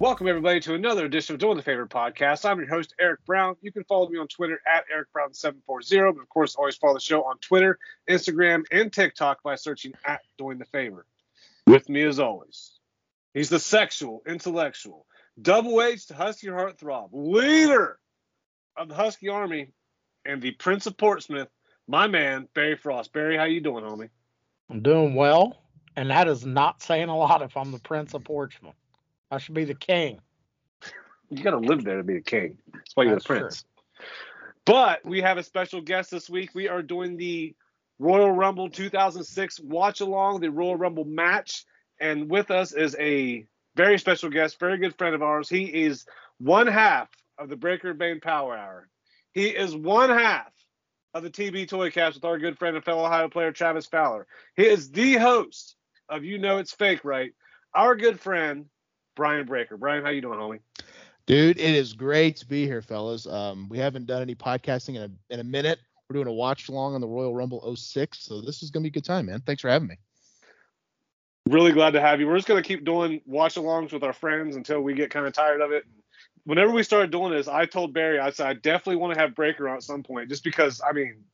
Welcome, everybody, to another edition of Doing the Favorite podcast. I'm your host, Eric Brown. You can follow me on Twitter at EricBrown740. But of course, always follow the show on Twitter, Instagram, and TikTok by searching at Doing the Favor. With me, as always, he's the sexual, intellectual, double H to Husky Heartthrob, leader of the Husky Army, and the Prince of Portsmouth, my man, Barry Frost. Barry, how you doing, homie? I'm doing well, and that is not saying a lot if I'm the Prince of Portsmouth. I should be the king. You got to live there to be the king. That's why you're That's the prince. But we have a special guest this week. We are doing the Royal Rumble 2006 watch along, the Royal Rumble match. And with us is a very special guest, very good friend of ours. He is one half of the Breaker Bane Power Hour. He is one half of the TB Toy Cast with our good friend and fellow Ohio player Travis Fowler. He is the host of You Know It's Fake, right? Our good friend Brian Breaker. Brian, how you doing, homie? Dude, it is great to be here, fellas. Um, we haven't done any podcasting in a, in a minute. We're doing a watch along on the Royal Rumble 06, so this is gonna be a good time, man. Thanks for having me. Really glad to have you. We're just gonna keep doing watch alongs with our friends until we get kind of tired of it. Whenever we started doing this, I told Barry, I said I definitely want to have Breaker on at some point, just because I mean,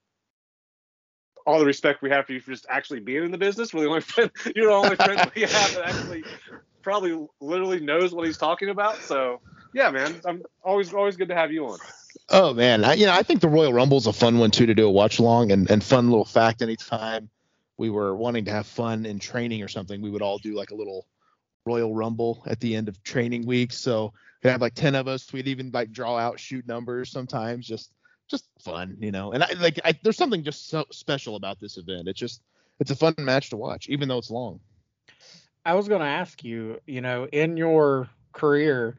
all the respect we have for you for just actually being in the business. We're the only friend, you're the only friend we have that actually probably literally knows what he's talking about. So yeah, man, I'm always always good to have you on. Oh man, I, you know I think the Royal Rumble is a fun one too to do a watch along and, and fun little fact. Anytime we were wanting to have fun in training or something, we would all do like a little Royal Rumble at the end of training week. So we'd have like ten of us. We'd even like draw out shoot numbers sometimes. Just just fun, you know. And I like I, there's something just so special about this event. It's just it's a fun match to watch, even though it's long. I was going to ask you, you know, in your career,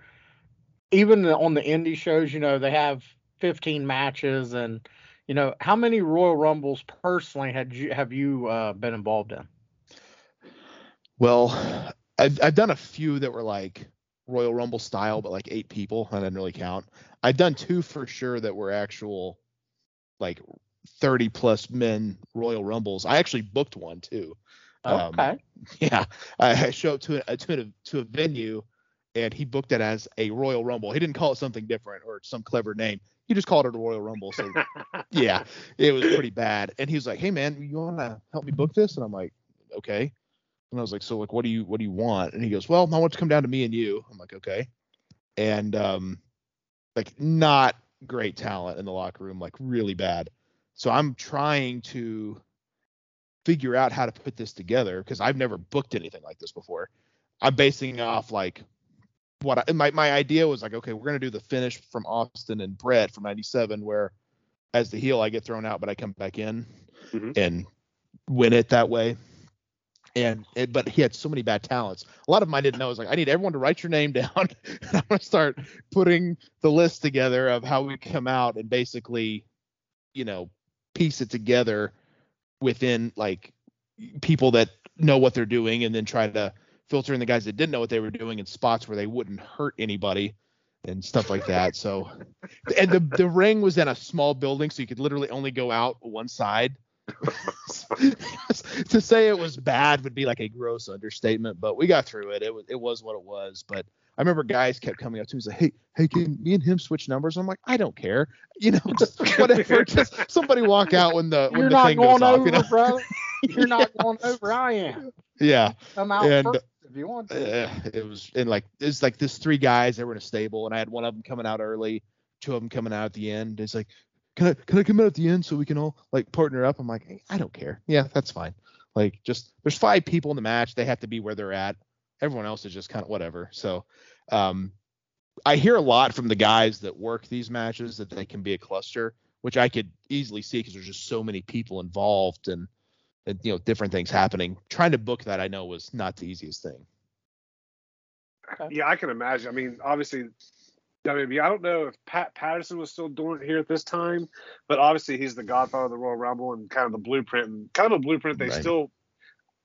even on the indie shows, you know, they have 15 matches, and you know, how many Royal Rumbles personally had you have you uh, been involved in? Well, I've I've done a few that were like Royal Rumble style, but like eight people. I didn't really count. I've done two for sure that were actual like 30 plus men Royal Rumbles. I actually booked one too. Um, Okay. yeah, I, I show up to a, to a to a venue, and he booked it as a Royal Rumble. He didn't call it something different or some clever name. He just called it a Royal Rumble. So yeah, it was pretty bad. And he was like, "Hey man, you want to help me book this?" And I'm like, "Okay." And I was like, "So like, what do you what do you want?" And he goes, "Well, I want to come down to me and you." I'm like, "Okay." And um, like not great talent in the locker room, like really bad. So I'm trying to figure out how to put this together because I've never booked anything like this before. I'm basing off like what I, my my idea was like, okay, we're gonna do the finish from Austin and Brett from '97, where as the heel I get thrown out, but I come back in Mhm. and win it that way. And it, but he had so many bad talents. A lot of I didn't know. I was like, I need everyone to write your name down. and I'm gonna start putting the list together of how we come out and basically, you know, piece it together within like people that know what they're doing and then try to filter in the guys that didn't know what they were doing in spots where they wouldn't hurt anybody and stuff like that. So and the the ring was in a small building so you could literally only go out one side. to say it was bad would be like a gross understatement, but we got through it. It was it was what it was. But I remember guys kept coming up to me and say, "Hey, hey, can me and him switch numbers?" I'm like, "I don't care, you know, just whatever. just somebody walk out when the when You're the not thing going goes off, over, you know? brother. You're not going over. I am. Yeah, Come out And- first if you want to. uh, it was and like it's like this three guys that were in a stable, and I had one of them coming out early, two of them coming out at the end. It's like, can I can I come out at the end so we can all like partner up? I'm like, hey, I don't care. Yeah, that's fine. Like just there's five people in the match. They have to be where they're at. Everyone else is just kind of whatever. So, um, I hear a lot from the guys that work these matches that they can be a cluster, which I could easily see because there's just so many people involved and, and you know different things happening. Trying to book that I know was not the easiest thing. Yeah, I can imagine. I mean, obviously, WB. I don't know if Pat Patterson was still doing it here at this time, but obviously he's the godfather of the Royal Rumble and kind of the blueprint and kind of a blueprint they Right. still.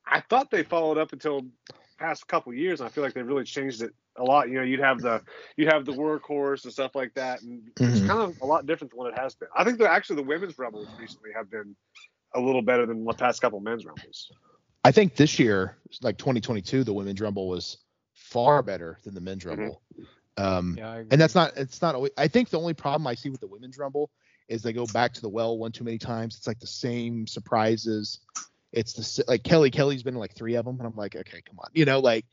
I thought they followed up until past couple years. And I feel like they've really changed it a lot. You know, you'd have the you'd have the workhorse and stuff like that, and it's Mhm. kind of a lot different than what it has been. I think that actually the women's rumbles recently have been a little better than the past couple men's rumbles. I think this year, like 2022, the women's rumble was far better than the men's Mhm. rumble. Um, Yeah, and that's not it's not always, I think the only problem I see with the women's rumble is they go back to the well one too many times. It's like the same surprises. It's the like Kelly Kelly's been in like three of them, and I'm like, okay, come on, you know, like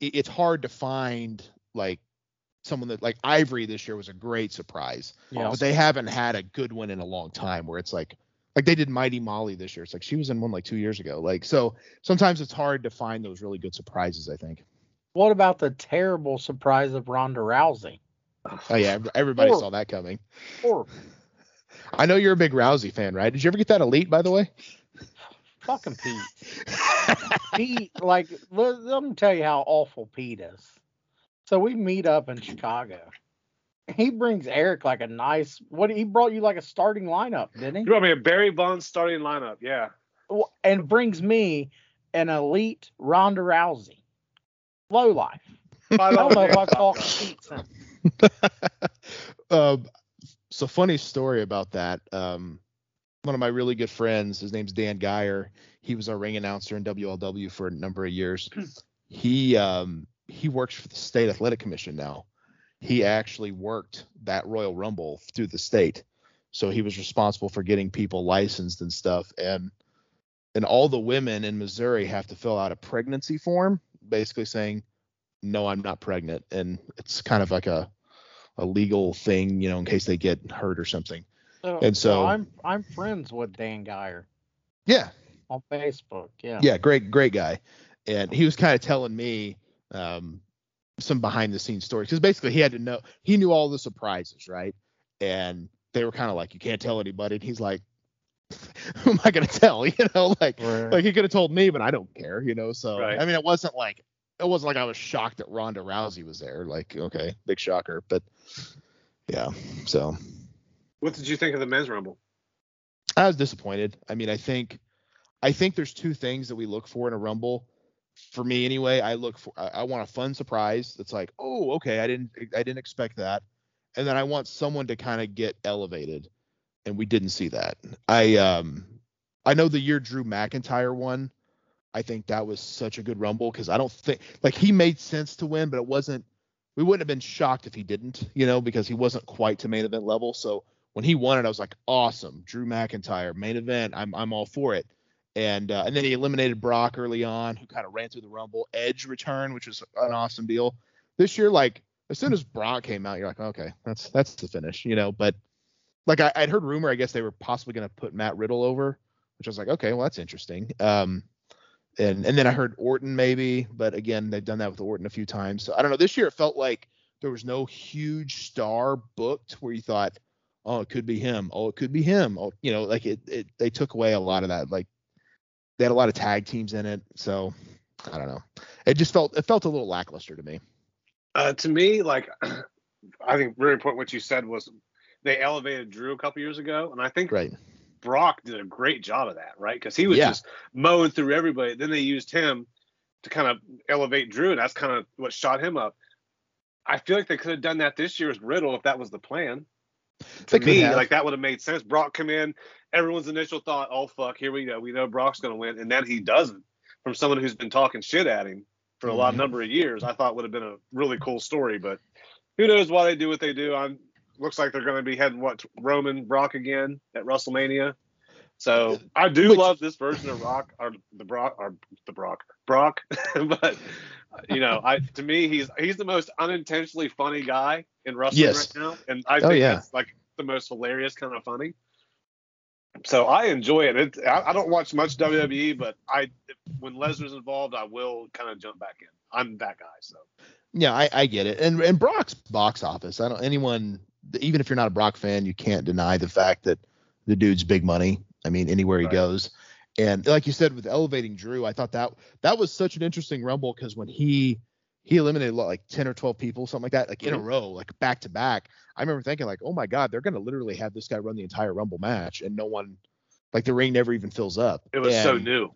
it, it's hard to find like someone that like Ivory this year was a great surprise, yeah. but they haven't had a good one in a long time where it's like like they did Mighty Molly this year. It's like she was in one like two years ago. Like so sometimes it's hard to find those really good surprises. I think. What about the terrible surprise of Ronda Rousey? Oh yeah, everybody Horrible. saw that coming. Horrible. I know you're a big Rousey fan, right? Did you ever get that elite, by the way? Fucking Pete. Pete, like, let, let me tell you how awful Pete is. So we meet up in Chicago. He brings Eric like a nice. What he brought you like a starting lineup, didn't he? You brought me a Barry Bonds starting lineup. Yeah. Well, And brings me an elite Ronda Rousey. Low life. I don't know if I've talked Pete since. um, so funny story about that. Um, one of my really good friends, his name's Dan Geyer. He was our ring announcer in WLW for a number of years. he um, he works for the state athletic commission now. He actually worked that Royal Rumble through the state, so he was responsible for getting people licensed and stuff. And and all the women in Missouri have to fill out a pregnancy form, basically saying, "No, I'm not pregnant," and it's kind of like a a legal thing, you know, in case they get hurt or something. So, And so- I'm I'm friends with Dan Geyer Yeah, on Facebook. Yeah. yeah, great, great guy. And he was kind of telling me um, some behind the scenes stories because basically he had to know, he knew all the surprises, right? And they were kind of like, you can't tell anybody. And he's like, who am I gonna tell? You know, like, Right. like he could have told me, but I don't care, you know. So Right. I mean, it wasn't like it wasn't like I was shocked that Ronda Rousey was there. Like, okay, big shocker, but yeah. So What did you think of the men's rumble? I was disappointed. I mean, I think I think there's two things that we look for in a rumble. For me anyway, I look for I, I want a fun surprise that's like, "Oh, okay, I didn't I didn't expect that." And then I want someone to kind of get elevated. And we didn't see that. I um I know the year Drew McIntyre won, I think that was such a good rumble cuz I don't think like he made sense to win, but it wasn't we wouldn't have been shocked if he didn't, you know, because he wasn't quite to main event level. So when he won it, I was like, awesome, Drew McIntyre, main event. I'm I'm all for it. And uh, and then he eliminated Brock early on, who kind of ran through the Rumble. Edge return, which was an awesome deal. This year, like as soon as Brock came out, you're like, okay, that's that's the finish, you know. But like I, I'd heard rumor, I guess they were possibly going to put Matt Riddle over, which I was like, okay, well that's interesting. Um, and and then I heard Orton maybe, but again, they've done that with Orton a few times. So I don't know. This year it felt like there was no huge star booked where you thought, oh, it could be him. Oh, it could be him. Oh, you know, like it, it they took away a lot of that. Like they had a lot of tag teams in it. So I don't know. It just felt it felt a little lackluster to me. Uh, to me, like I think really important what you said was they elevated Drew a couple years ago, and I think Right. Brock did a great job of that, right? Because he was Yeah. just mowing through everybody. Then they used him to kind of elevate Drew, and that's kind of what shot him up. I feel like they could have done that this year with Riddle if that was the plan. To They me, like that would have made sense. Brock come in, everyone's initial thought, "Oh fuck, here we go. We know Brock's going to win," and then he doesn't. From someone who's been talking shit at him for a lot Mhm. number of years, I thought would have been a really cool story. But who knows why they do what they do? I'm looks like they're going to be heading what Roman Brock again at WrestleMania. So I do Which- love this version of Rock or the Brock or the Brock Brock, but you know, I to me he's he's the most unintentionally funny guy in wrestling Yes. right now, and I Oh, think yeah. that's like the most hilarious kind of funny. So I enjoy it. it I, I don't watch much WWE, but I when Lesnar's involved, I will kind of jump back in. I'm that guy. So Yeah, I, I get it. And and Brock's box office. I don't anyone even if you're not a Brock fan, you can't deny the fact that the dude's big money. I mean, anywhere he Right. goes. And like you said, with elevating Drew, I thought that that was such an interesting rumble because when he he eliminated like 10 or 12 people, something like that, like in a Mhm. row, like back to back. I remember thinking like, oh my god, they're gonna literally have this guy run the entire Rumble match, and no one, like the ring never even fills up. It was so new.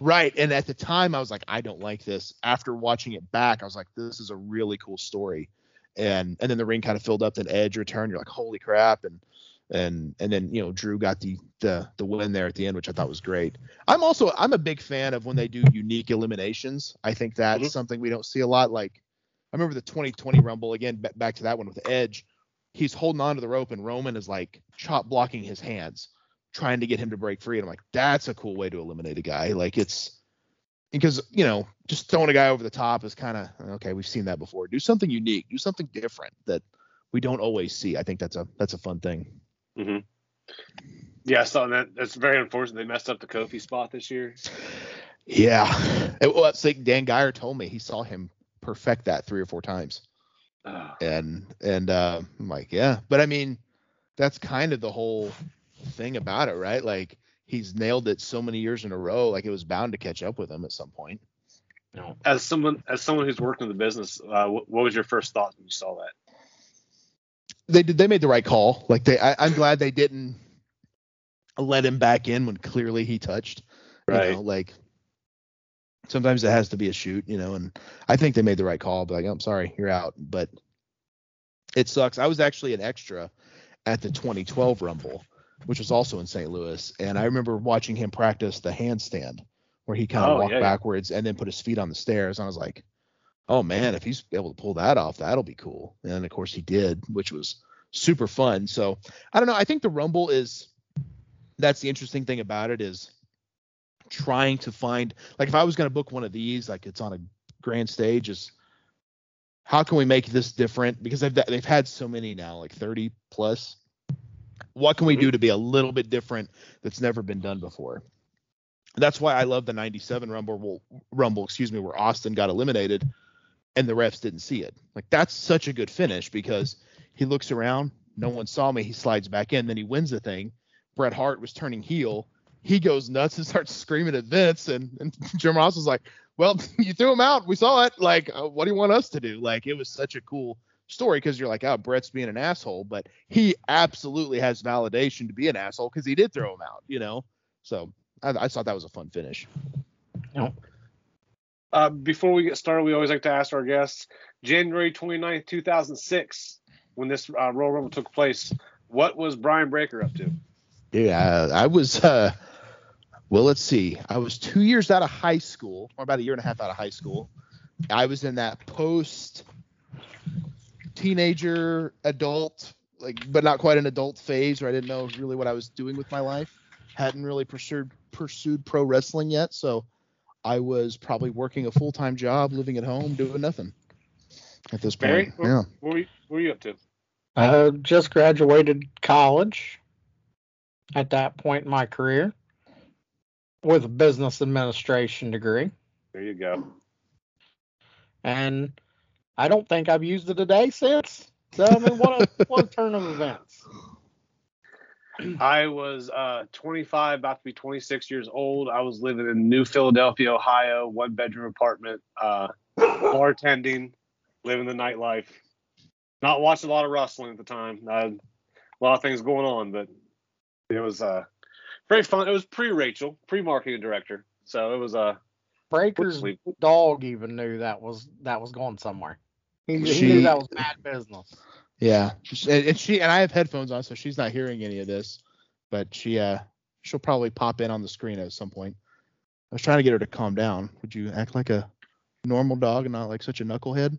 Right. And at the time, I was like, I don't like this. After watching it back, I was like, this is a really cool story. And and then the ring kind of filled up. Then Edge returned. You're like, holy crap! And and and then you know Drew got the the the win there at the end, which I thought was great. I'm also I'm a big fan of when they do unique eliminations. I think that's Mhm. something we don't see a lot. Like I remember the 2020 Rumble again. ba- Back to that one with Edge. He's holding on to the rope, and Roman is like chop blocking his hands trying to get him to break free. And I'm like, that's a cool way to eliminate a guy. Like it's because you know just throwing a guy over the top is kind of okay. We've seen that before. Do something unique. Do something different that we don't always see. I think that's a that's a fun thing. Hmm Yeah, I saw that. That's very unfortunate. They messed up the Kofi spot this year. Yeah. It, well, it's like Dan Geyer told me he saw him perfect that three or four times. Oh, and and uh, I'm like, yeah, but I mean, that's kind of the whole thing about it, right? Like he's nailed it so many years in a row, like it was bound to catch up with him at some point. as someone as someone who's worked in the business, uh, what, what was your first thought when you saw that? They did, they made the right call. Like they, I, I'm glad they didn't let him back in when clearly he touched. You Right. know, like sometimes it has to be a shoot, you know, and I think they made the right call. But like, I'm sorry, you're out. But it sucks. I was actually an extra at the 2012 Rumble, which was also in St. Louis, and I remember watching him practice the handstand, where he kind of Oh, walked yeah, yeah. backwards and then put his feet on the stairs. And I was like, oh man, if he's able to pull that off, that'll be cool. And of course he did, which was super fun. So I don't know. I think the Rumble is that's the interesting thing about it is trying to find like if I was going to book one of these, like it's on a grand stage, is how can we make this different? Because they've they've had so many now, like 30 plus. What can we mm-hmm. do to be a little bit different that's never been done before? That's why I love the 97 Rumble, Rumble, excuse me, where Austin got eliminated and the refs didn't see it. Like that's such a good finish because he looks around, no one saw me, he slides back in, then he wins the thing. Bret Hart was turning heel. He goes nuts and starts screaming at Vince, and, and Jim Ross was like, "Well, you threw him out. We saw it. Like, uh, what do you want us to do?" Like, it was such a cool story because you're like, "Oh, Bret's being an asshole," but he absolutely has validation to be an asshole because he did throw him out. You know, so I, I thought that was a fun finish. Uh, before we get started, we always like to ask our guests January 29th, 2006, when this uh, Royal Rumble took place, what was Brian Breaker up to? Yeah, I was. uh Well, let's see. I was two years out of high school, or about a year and a half out of high school. I was in that post teenager, adult, like, but not quite an adult phase, where I didn't know really what I was doing with my life. Hadn't really pursued pursued pro wrestling yet, so I was probably working a full time job, living at home, doing nothing at this Barry, point. what, Yeah. what, were you, what were you up to? Uh, just graduated college at that point in my career with a business administration degree. There you go. And I don't think I've used it a day since. So, I mean, what a, what a turn of events. I was uh, 25, about to be 26 years old. I was living in New Philadelphia, Ohio, one bedroom apartment, uh, bartending, living the nightlife. Not watching a lot of wrestling at the time. I had a lot of things going on, but it was uh, very fun. It was pre Rachel, pre marketing director. So it was uh, Breaker's dog even knew that was that was going somewhere. He, he knew that was bad business. Yeah, and, and she and I have headphones on, so she's not hearing any of this. But she uh she'll probably pop in on the screen at some point. I was trying to get her to calm down. Would you act like a normal dog and not like such a knucklehead?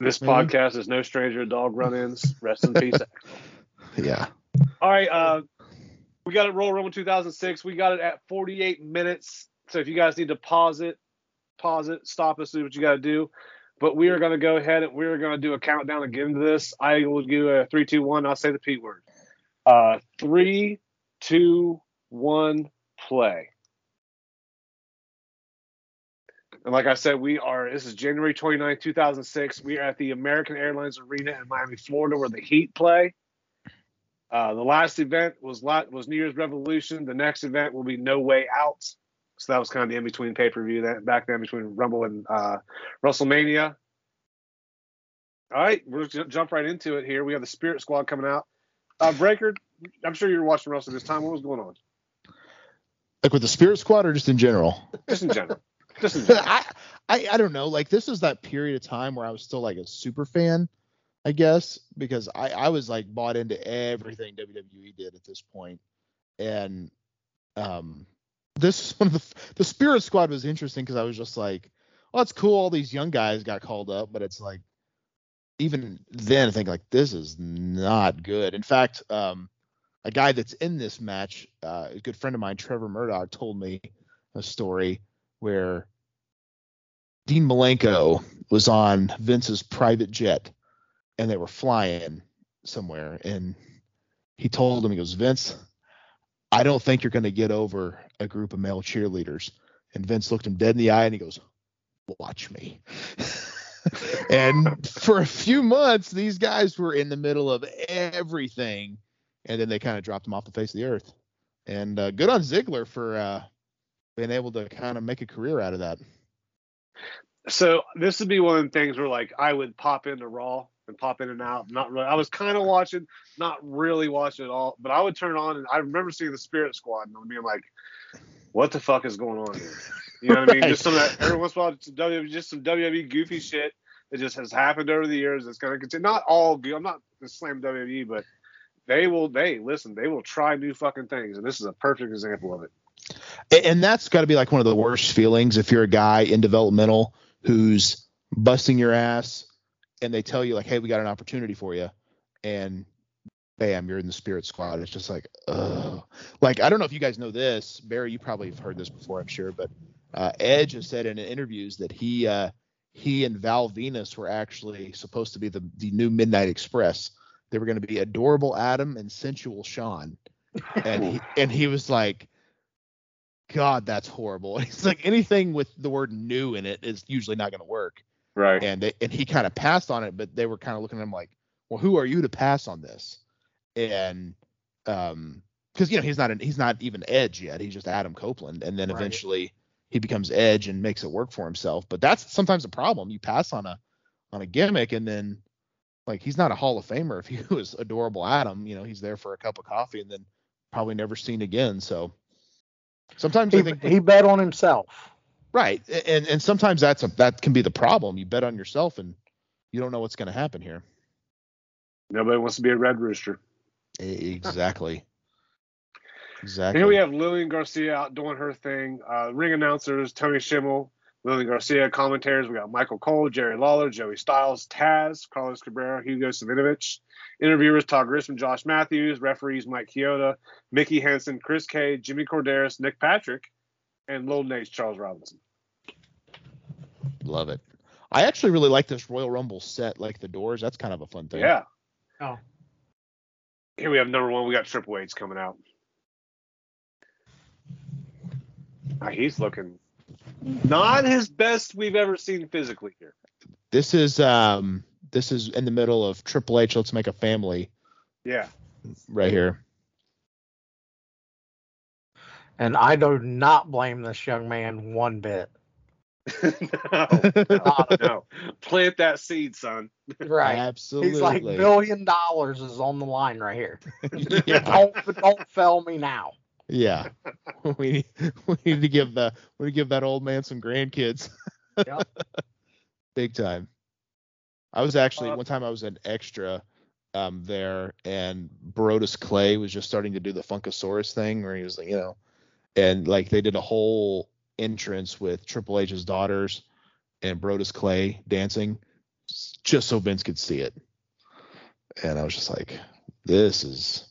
this Maybe. podcast is no stranger to dog run ins. Rest in peace. Yeah. All right, uh, we got it Royal Rumble 2006. We got it at 48 minutes. So if you guys need to pause it, pause it, stop us, do what you got to do. But we are going to go ahead and we're going to do a countdown again to this. I will do a three, two, one. I'll say the P word. Uh, three, two, one, play. And like I said, we are, this is January 29, 2006. We are at the American Airlines Arena in Miami, Florida, where the Heat play. Uh, the last event was was New Year's Revolution. The next event will be No Way Out. So that was kind of the in between pay per view that back then between Rumble and uh, WrestleMania. All right, we'll ju- jump right into it here. We have the Spirit Squad coming out. Uh, Breaker, I'm sure you're watching wrestling this time. What was going on? Like with the Spirit Squad or just in general? Just in general. Just in general. I, I I don't know. Like this was that period of time where I was still like a super fan, I guess, because I I was like bought into everything WWE did at this point, and um, this is one of the the Spirit Squad was interesting because I was just like, oh, it's cool. All these young guys got called up, but it's like even then I think like this is not good. In fact, um, a guy that's in this match, uh, a good friend of mine, Trevor Murdoch, told me a story where Dean Malenko was on Vince's private jet and they were flying somewhere and he told him he goes Vince I don't think you're going to get over a group of male cheerleaders. And Vince looked him dead in the eye and he goes watch me. And for a few months these guys were in the middle of everything. And then they kind of dropped him off the face of the earth. And uh, good on Ziggler for uh, being able to kind of make a career out of that. So this would be one of the things where like I would pop into Raw and pop in and out. Not really. I was kind of watching, not really watching at all. But I would turn on and I remember seeing the Spirit Squad and being like, "What the fuck is going on here?" You know what I mean? Just some of that. Every once in a while, some WWE, just some WWE goofy shit that just has happened over the years. It's gonna continue. Not all. I'm not slam WWE, but they will. They listen. They will try new fucking things, and this is a perfect example of it. And that's got to be like one of the worst feelings if you're a guy in developmental who's busting your ass and they tell you like, "Hey, we got an opportunity for you," and bam, you're in the Spirit Squad. It's just like, oh, Like I don't know if you guys know this, Barry. You probably have heard this before, I'm sure, but uh, Edge has said in interviews that he uh, he and Val Venis were actually supposed to be the the new Midnight Express. They were going to be adorable Adam and sensual Sean, and he, and he was like, God, that's horrible. He's like anything with the word new in it is usually not going to work. Right. And they, and he kind of passed on it, but they were kind of looking at him like, well, who are you to pass on this? And um, because you know he's not an, he's not even Edge yet. He's just Adam Copeland, and then Right. eventually he becomes Edge and makes it work for himself. But that's sometimes a problem. You pass on a on a gimmick, and then like he's not a Hall of Famer if he was adorable Adam. You know, he's there for a cup of coffee and then probably never seen again. So sometimes I He, think he bet on himself. Right, and and sometimes that's a that can be the problem. You bet on yourself and you don't know what's going to happen here. Nobody wants to be a Red Rooster. Exactly. Exactly. Here we have Lillian Garcia out doing her thing. Uh, ring announcers, Tony Chimel, Lillian Garcia. Commentators, we got Michael Cole, Jerry Lawler, Joey Styles, Taz, Carlos Cabrera, Hugo Savinovich. Interviewers, Todd Grisham, Josh Matthews. Referees, Mike Chioda, Mickey Henson, Chris Kay, Jimmy Korderas, Nick Patrick, and Lil Naitch Charles Robinson. Love it. I actually really like this Royal Rumble set, like the doors. That's kind of a fun thing. Yeah. Oh. Here we have number one. We got Triple H coming out. Ah, he's looking not his best we've ever seen physically here. This is um this is in the middle of Triple H. Let's make a family Yeah. right here. And I do not blame this young man one bit. no, no. Plant that seed, son. Right. Absolutely. He's like billion dollars is on the line right here. yeah. don't don't fail me now. Yeah. we need we need to give the we need to give that old man some grandkids. Yep. Big time. I was actually Uh, one time I was an extra um there and Brodus Clay was just starting to do the Funkasaurus thing where he was like, you know, and like they did a whole entrance with Triple H's daughters and Brodus Clay dancing just so Vince could see it. And I was just like, this is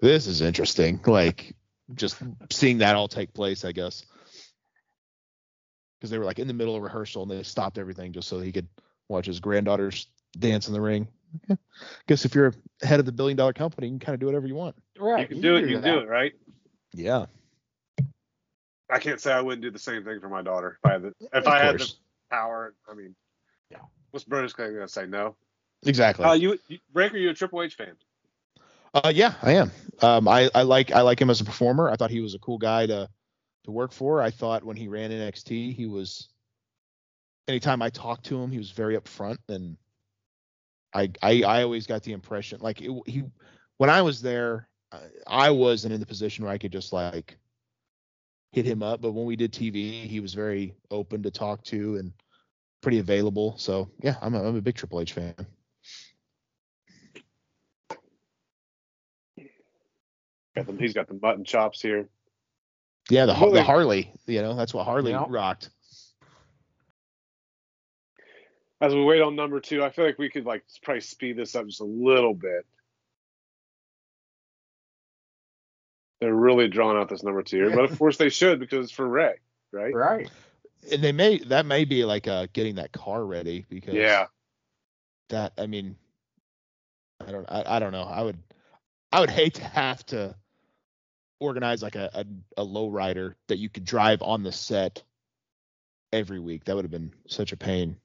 this is interesting. Like just seeing that all take place, I guess. Because they were like in the middle of rehearsal and they stopped everything just so he could watch his granddaughters dance in the ring. Guess if you're head of the billion dollar company, you can kind of do whatever you want. Right. You can do it. You can do it, right? Yeah. I can't say I wouldn't do the same thing for my daughter if I had the if Of I had the power. I mean, Yeah. What's Brodus gonna say? No. Exactly. Uh, you, you Breaker, you a Triple H fan? Uh, yeah, I am. Um, I, I like I like him as a performer. I thought he was a cool guy to to work for. I thought when he ran NXT, he was. Anytime I talked to him, he was very upfront and I I, I always got the impression like it, he when I was there, I, I wasn't in the position where I could just like hit him up. But when we did TV, he was very open to talk to and pretty available. So yeah, I'm a, I'm a big Triple H fan. Got them, he's got the mutton chops here. Yeah, the the Harley, you know, that's what Harley Yeah. rocked. As we wait on number two, I feel like we could like probably speed this up just a little bit. They're really drawing out this number two here, but of course they should because it's for Rey, right? Right. And they may that may be like uh getting that car ready because Yeah. that I mean I don't I, I don't know. I would I would hate to have to organize like a, a, a low rider that you could drive on the set every week. That would have been such a pain.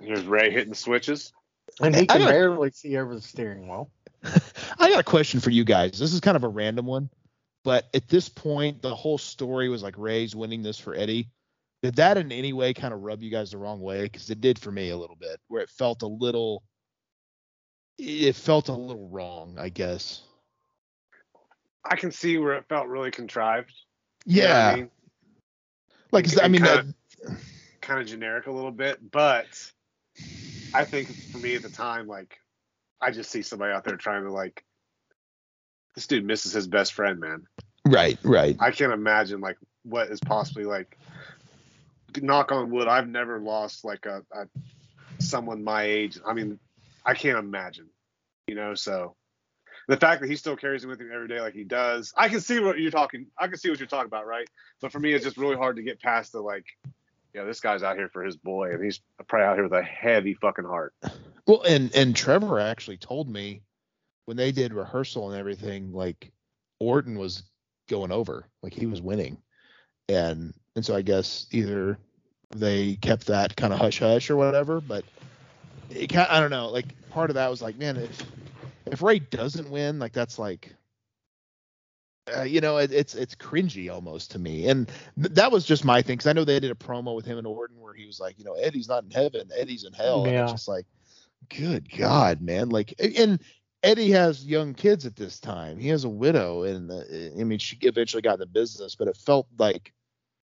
Here's Rey hitting the switches. And he can barely see over the steering wheel. I got a question for you guys. This is kind of a random one, but at this point, the whole story was like Rey's winning this for Eddie. Did that in any way kind of rub you guys the wrong way? Because it did for me a little bit, where it felt a little, it felt a little wrong, I guess. I can see where it felt really contrived. Yeah, I mean, like and I mean, kinda- uh, kind of generic a little bit, but I think for me at the time, like I just see somebody out there trying to like this dude misses his best friend, man. right, right. I can't imagine like what is possibly like knock on wood, I've never lost like a, a someone my age. I mean, I can't imagine. You know, so the fact that he still carries it with him every day like he does, I can see what you're talking I can see what you're talking about, right? But for me it's just really hard to get past the like yeah, this guy's out here for his boy and he's probably out here with a heavy fucking heart. Well, and and Trevor actually told me when they did rehearsal and everything, like Orton was going over, like he was winning, and and so I guess either they kept that kind of hush hush or whatever, but it kind I don't know, like part of that was like, man, if if Rey doesn't win, like that's like. Uh, you know, it, it's it's cringy almost to me, and th- that was just my thing because I know they did a promo with him and Orton where he was like, you know, Eddie's not in heaven, Eddie's in hell, and Yeah. it's just like, good God, man. Like, and Eddie has young kids at this time. He has a widow, and I mean, she eventually got in the business, but it felt like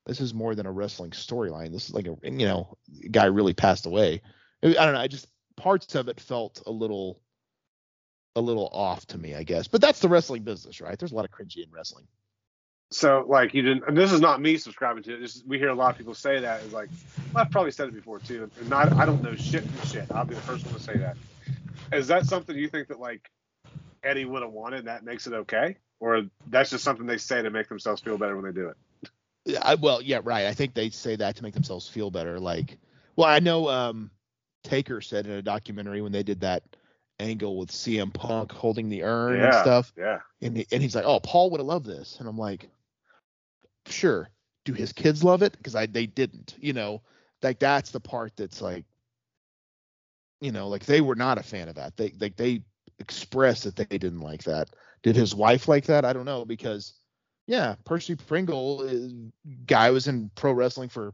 this is more than a wrestling storyline. This is like a, you know, guy really passed away. I don't know. I just parts of it felt a little, a little off to me, I guess. But that's the wrestling business, right? There's a lot of cringy in wrestling. So like you didn't and this is not me subscribing to it. This is, we hear a lot of people say that is like well, I've probably said it before too. And not I don't know shit from shit. I'll be the first one to say that. Is that something you think that like Eddie would have wanted and that makes it okay? Or that's just something they say to make themselves feel better when they do it? Yeah, I, well, yeah, right. I think they say that to make themselves feel better. Like, well, I know um, Taker said in a documentary when they did that angle with CM Punk holding the urn and stuff, Yeah. and and he's like, "Oh, Paul would have loved this," and I'm like, "Sure." Do his kids love it? Because I they didn't. You know, like that's the part that's like, you know, like they were not a fan of that. They like they expressed that they didn't like that. Did his wife like that? I don't know because yeah, Percy Pringle is, guy was in pro wrestling for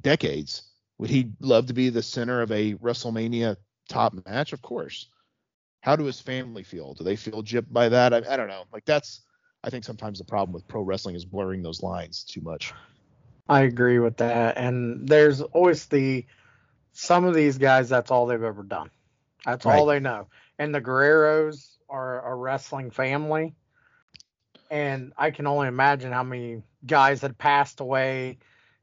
decades. Would he love to be the center of a WrestleMania top match? Of course. How do his family feel? Do they feel gypped by that? I, I don't know. Like that's I think sometimes the problem with pro wrestling is blurring those lines too much. I agree with that. And there's always the some of these guys that's all they've ever done. That's all they know. And the Guerreros are a wrestling family. And I can only imagine how many guys had passed away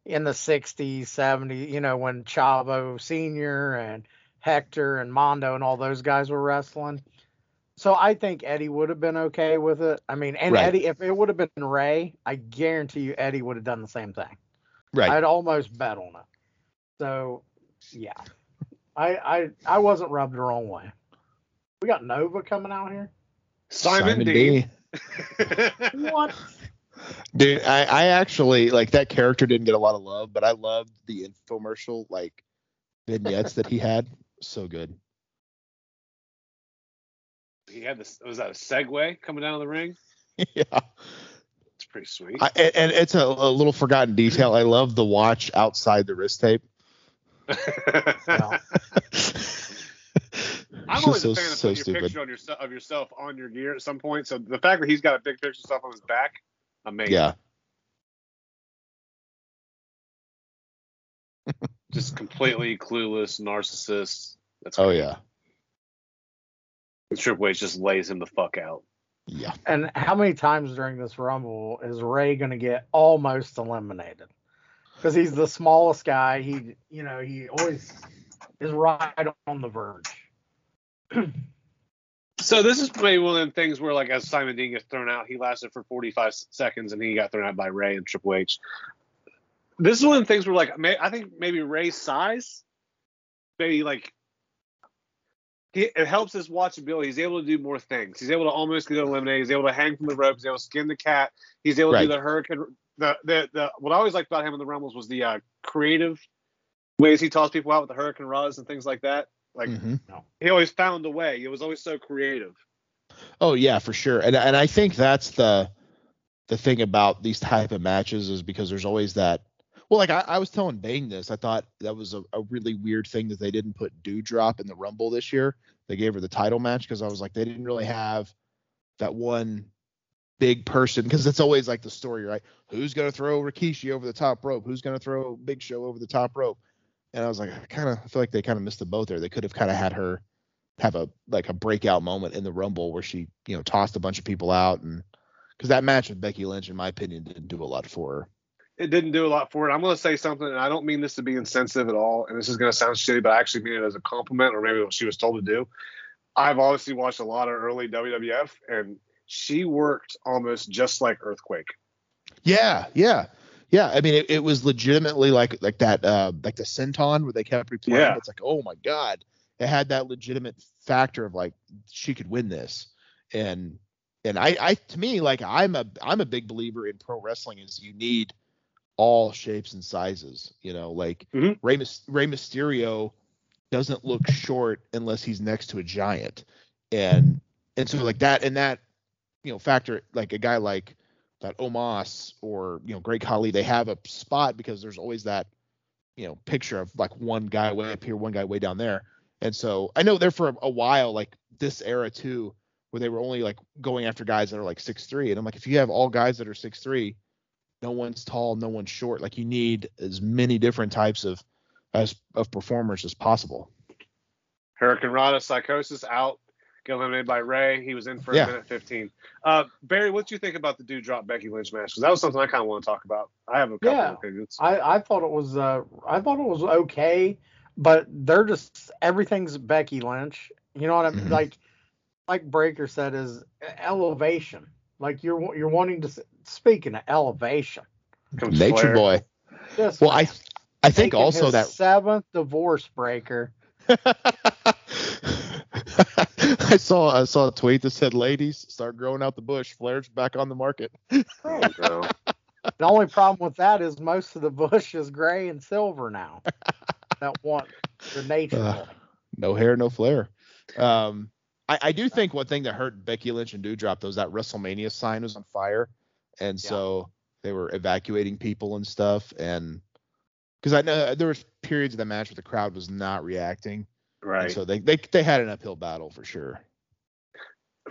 in the 60s, 70s, you know, when Chavo Sr. and Hector and Mondo and all those guys were wrestling. So I think Eddie would have been okay with it. I mean, and Right. Eddie, if it would have been Rey, I guarantee you Eddie would have done the same thing. Right. I'd almost bet on it. So, yeah, I I I wasn't rubbed the wrong way. We got Nova coming out here. Simon, Dean. What? Dude, I, I actually like that character didn't get a lot of love, but I loved the infomercial like vignettes that he had. So good. he had this was that a Segway coming down the ring? yeah. It's pretty sweet. I, and and it's a, a little forgotten detail. I love the watch outside the wrist tape. Well, I'm Just always so, a fan of so putting your picture on your, of yourself on your gear at some point. So the fact that he's got a big picture of stuff on his back, amazing. Yeah. Just completely clueless narcissist. That's Oh great. yeah. And Triple H just lays him the fuck out. Yeah. and how many times during this Rumble is Rey going to get almost eliminated? Because he's the smallest guy. He, you know, he always is right on the verge. So this is maybe one of them things where, like, as Simon Dean gets thrown out, he lasted for 45 seconds and he got thrown out by Rey and Triple H. This is one of the things where, like, may, I think maybe Rey's size, maybe like, he, it helps his watchability. He's able to do more things. He's able to almost get eliminated. He's able to hang from the rope. He's able to skin the cat. He's able to do the hurricane. The, the the what I always liked about him in the Rumbles was the uh, creative ways he tossed people out with the hurricane rods and things like that. Like Mhm. he always found a way. It was always so creative. Oh yeah, for sure. And and I think that's the the thing about these type of matches is because there's always that. Well, like I, I was telling Bane this, I thought that was a, a really weird thing that they didn't put Doudrop in the Rumble this year. They gave her the title match because I was like they didn't really have that one big person because it's always like the story, right? Who's gonna throw Rikishi over the top rope? Who's gonna throw Big Show over the top rope? And I was like, I kind of feel like they kind of missed the boat there. They could have kind of had her have a like a breakout moment in the Rumble where she, you know, tossed a bunch of people out and because that match with Becky Lynch, in my opinion, didn't do a lot for her. It didn't do a lot for it. I'm going to say something, and I don't mean this to be insensitive at all, and this is going to sound shitty, but I actually mean it as a compliment, or maybe what she was told to do. I've obviously watched a lot of early WWF, and she worked almost just like Earthquake. Yeah, yeah, yeah. I mean, it, it was legitimately like like that, uh, like the senton where they kept replaying. Yeah. It's like, oh my god, it had that legitimate factor of like she could win this, and and I, I to me like I'm a I'm a big believer in pro wrestling is you need all shapes and sizes. You know, like Mhm. Rey, Rey Mysterio doesn't look short unless he's next to a giant, and and so like that and that you know factor like a guy like that Omos or you know Great Khali, they have a spot because there's always that you know picture of like one guy way up here, one guy way down there. And so I know there for a, a while, like this era too, where they were only like going after guys that are like six three. And I'm like, if you have all guys that are six three, no one's tall, no one's short. Like you need as many different types of as of performers as possible. Hurricane Rana, Psicosis out, get eliminated by Rey. He was in for Yeah. a minute 15. Uh, Barry, what do you think about the Doudrop Becky Lynch match? Because that was something I kind of want to talk about. I have a couple Yeah. of opinions. I, I thought it was uh I thought it was okay, but they're just everything's Becky Lynch. You know what I mean? Mhm. Like like Breaker said is elevation. Like you're you're wanting to s- speaking of elevation. Comes Nature Flair. boy. This Well, I I think also his that seventh divorce breaker. I saw I saw a tweet that said, "Ladies, start growing out the bush. Flair's back on the market." Oh, no. The only problem with that is most of the bush is gray and silver now. that one the nature Uh. No hair, no Flair. Um, I, I do think one thing that hurt Becky Lynch and Doudrop though was that WrestleMania sign was on fire, and Yeah. so they were evacuating people and stuff. And because I know there was periods of the match where the crowd was not reacting, and Right. so they, they they had an uphill battle for sure.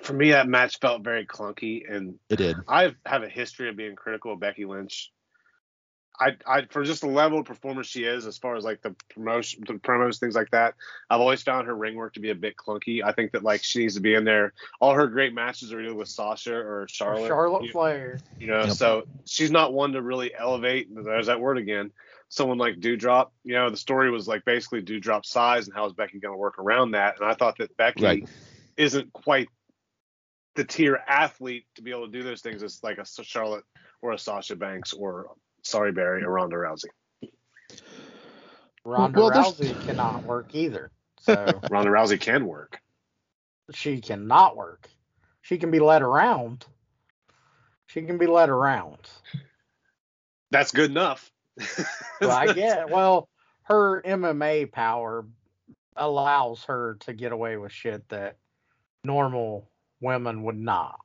For me, that match felt very clunky, and It did. I have a history of being critical of Becky Lynch. I, I, for just the level of performance she is, as far as like the promotion, the promos, things like that, I've always found her ring work to be a bit clunky. I think that like she needs to be in there. All her great matches are either with Sasha or Charlotte. Charlotte you, Flair. you know, Yep. so she's not one to really elevate. There's that word again. Someone like Doudrop, you know, the story was like basically Doudrop's size and how is Becky going to work around that. And I thought that Becky Right. isn't quite the tier athlete to be able to do those things as like a Charlotte or a Sasha Banks or sorry Barry or Ronda Rousey. Ronda Well, there's- Rousey cannot work either. So Ronda Rousey can work. she cannot work. She can be led around. She can be led around. That's good enough. Well, I get well, her MMA power allows her to get away with shit that normal women would not.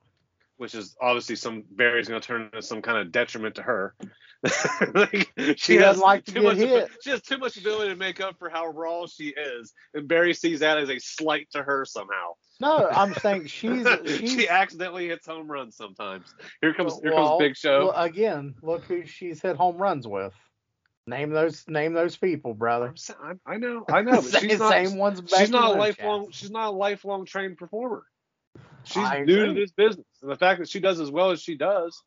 which is obviously some Barry's going to turn into some kind of detriment to her. like, She doesn't like to too get hit. she has too much ability to make up for how raw she is, and Barry sees that as a slight to her somehow. No, I'm saying she's she's she accidentally hits home runs sometimes. Here comes here comes Big Show. Well, again, look who she's hit home runs with. Name those name those people, brother. I'm I'm- know, I know, but Same- she's not. same ones. She's not a lifelong. has. She's not a lifelong trained performer. She's I new to this business, and the fact that she does as well as she does,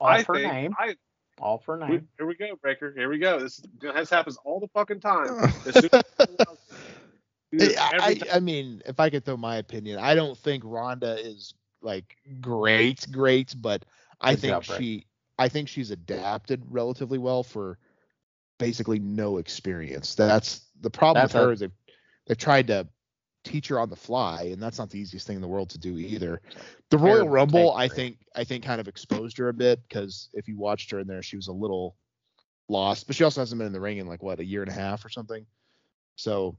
all I her think. name. I, Off her we, name. here we go, Breaker. Here we go. This, this happens all the fucking time. As soon as- I, I, Every time- I mean, if I could throw my opinion, I don't think Ronda is like great, great, but I Good think job, she, I think she's adapted relatively well for basically no experience. That's the problem That's with her a- is they've, they've tried to teach her on the fly, and that's not the easiest thing in the world to do either. The Royal Rumble, I think, I think kind of exposed her a bit because if you watched her in there, she was a little lost, but she also hasn't been in the ring in like what a year and a half or something. So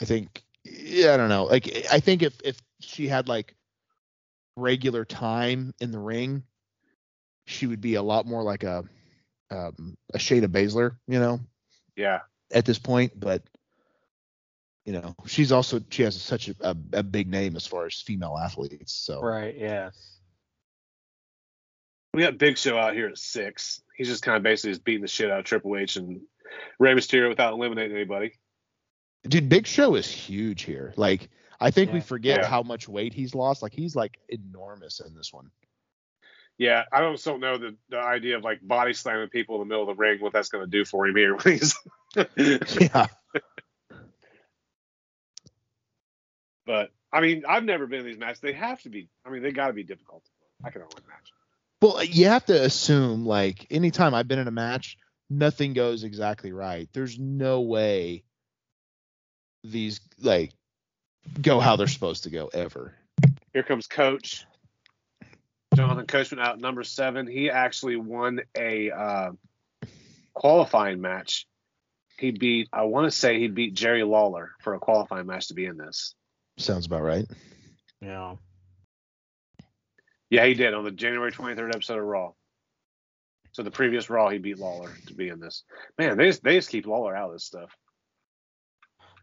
I think yeah, I don't know. Like I think if if she had like regular time in the ring, she would be a lot more like a um a Shayna Baszler, you know, yeah, at this point, but you know, she's also she has such a, a, a big name as far as female athletes. So Right. Yes. we got Big Show out here at six. He's just kind of basically just beating the shit out of Triple H and Rey Mysterio without eliminating anybody. Dude, Big Show is huge here. Like I think we forget Yeah. how much weight he's lost. Like he's like enormous in this one. Yeah, I don't don't know the, the idea of like body slamming people in the middle of the ring, what that's going to do for him here. when he's- Yeah. but I mean, I've never been in these matches. They have to be. I mean, they got to be difficult. I can only imagine. Well, uh, you have to assume like anytime I've been in a match, nothing goes exactly right. There's no way these like go how they're supposed to go ever. Here comes Coach. Jonathan Coachman out number seven. He actually won a uh, qualifying match. He beat, I want to say he beat Jerry Lawler for a qualifying match to be in this. Sounds about right. Yeah. Yeah, he did on the January 23rd episode of Raw. So the previous Raw, he beat Lawler to be in this. Man, they just, they just keep Lawler out of this stuff.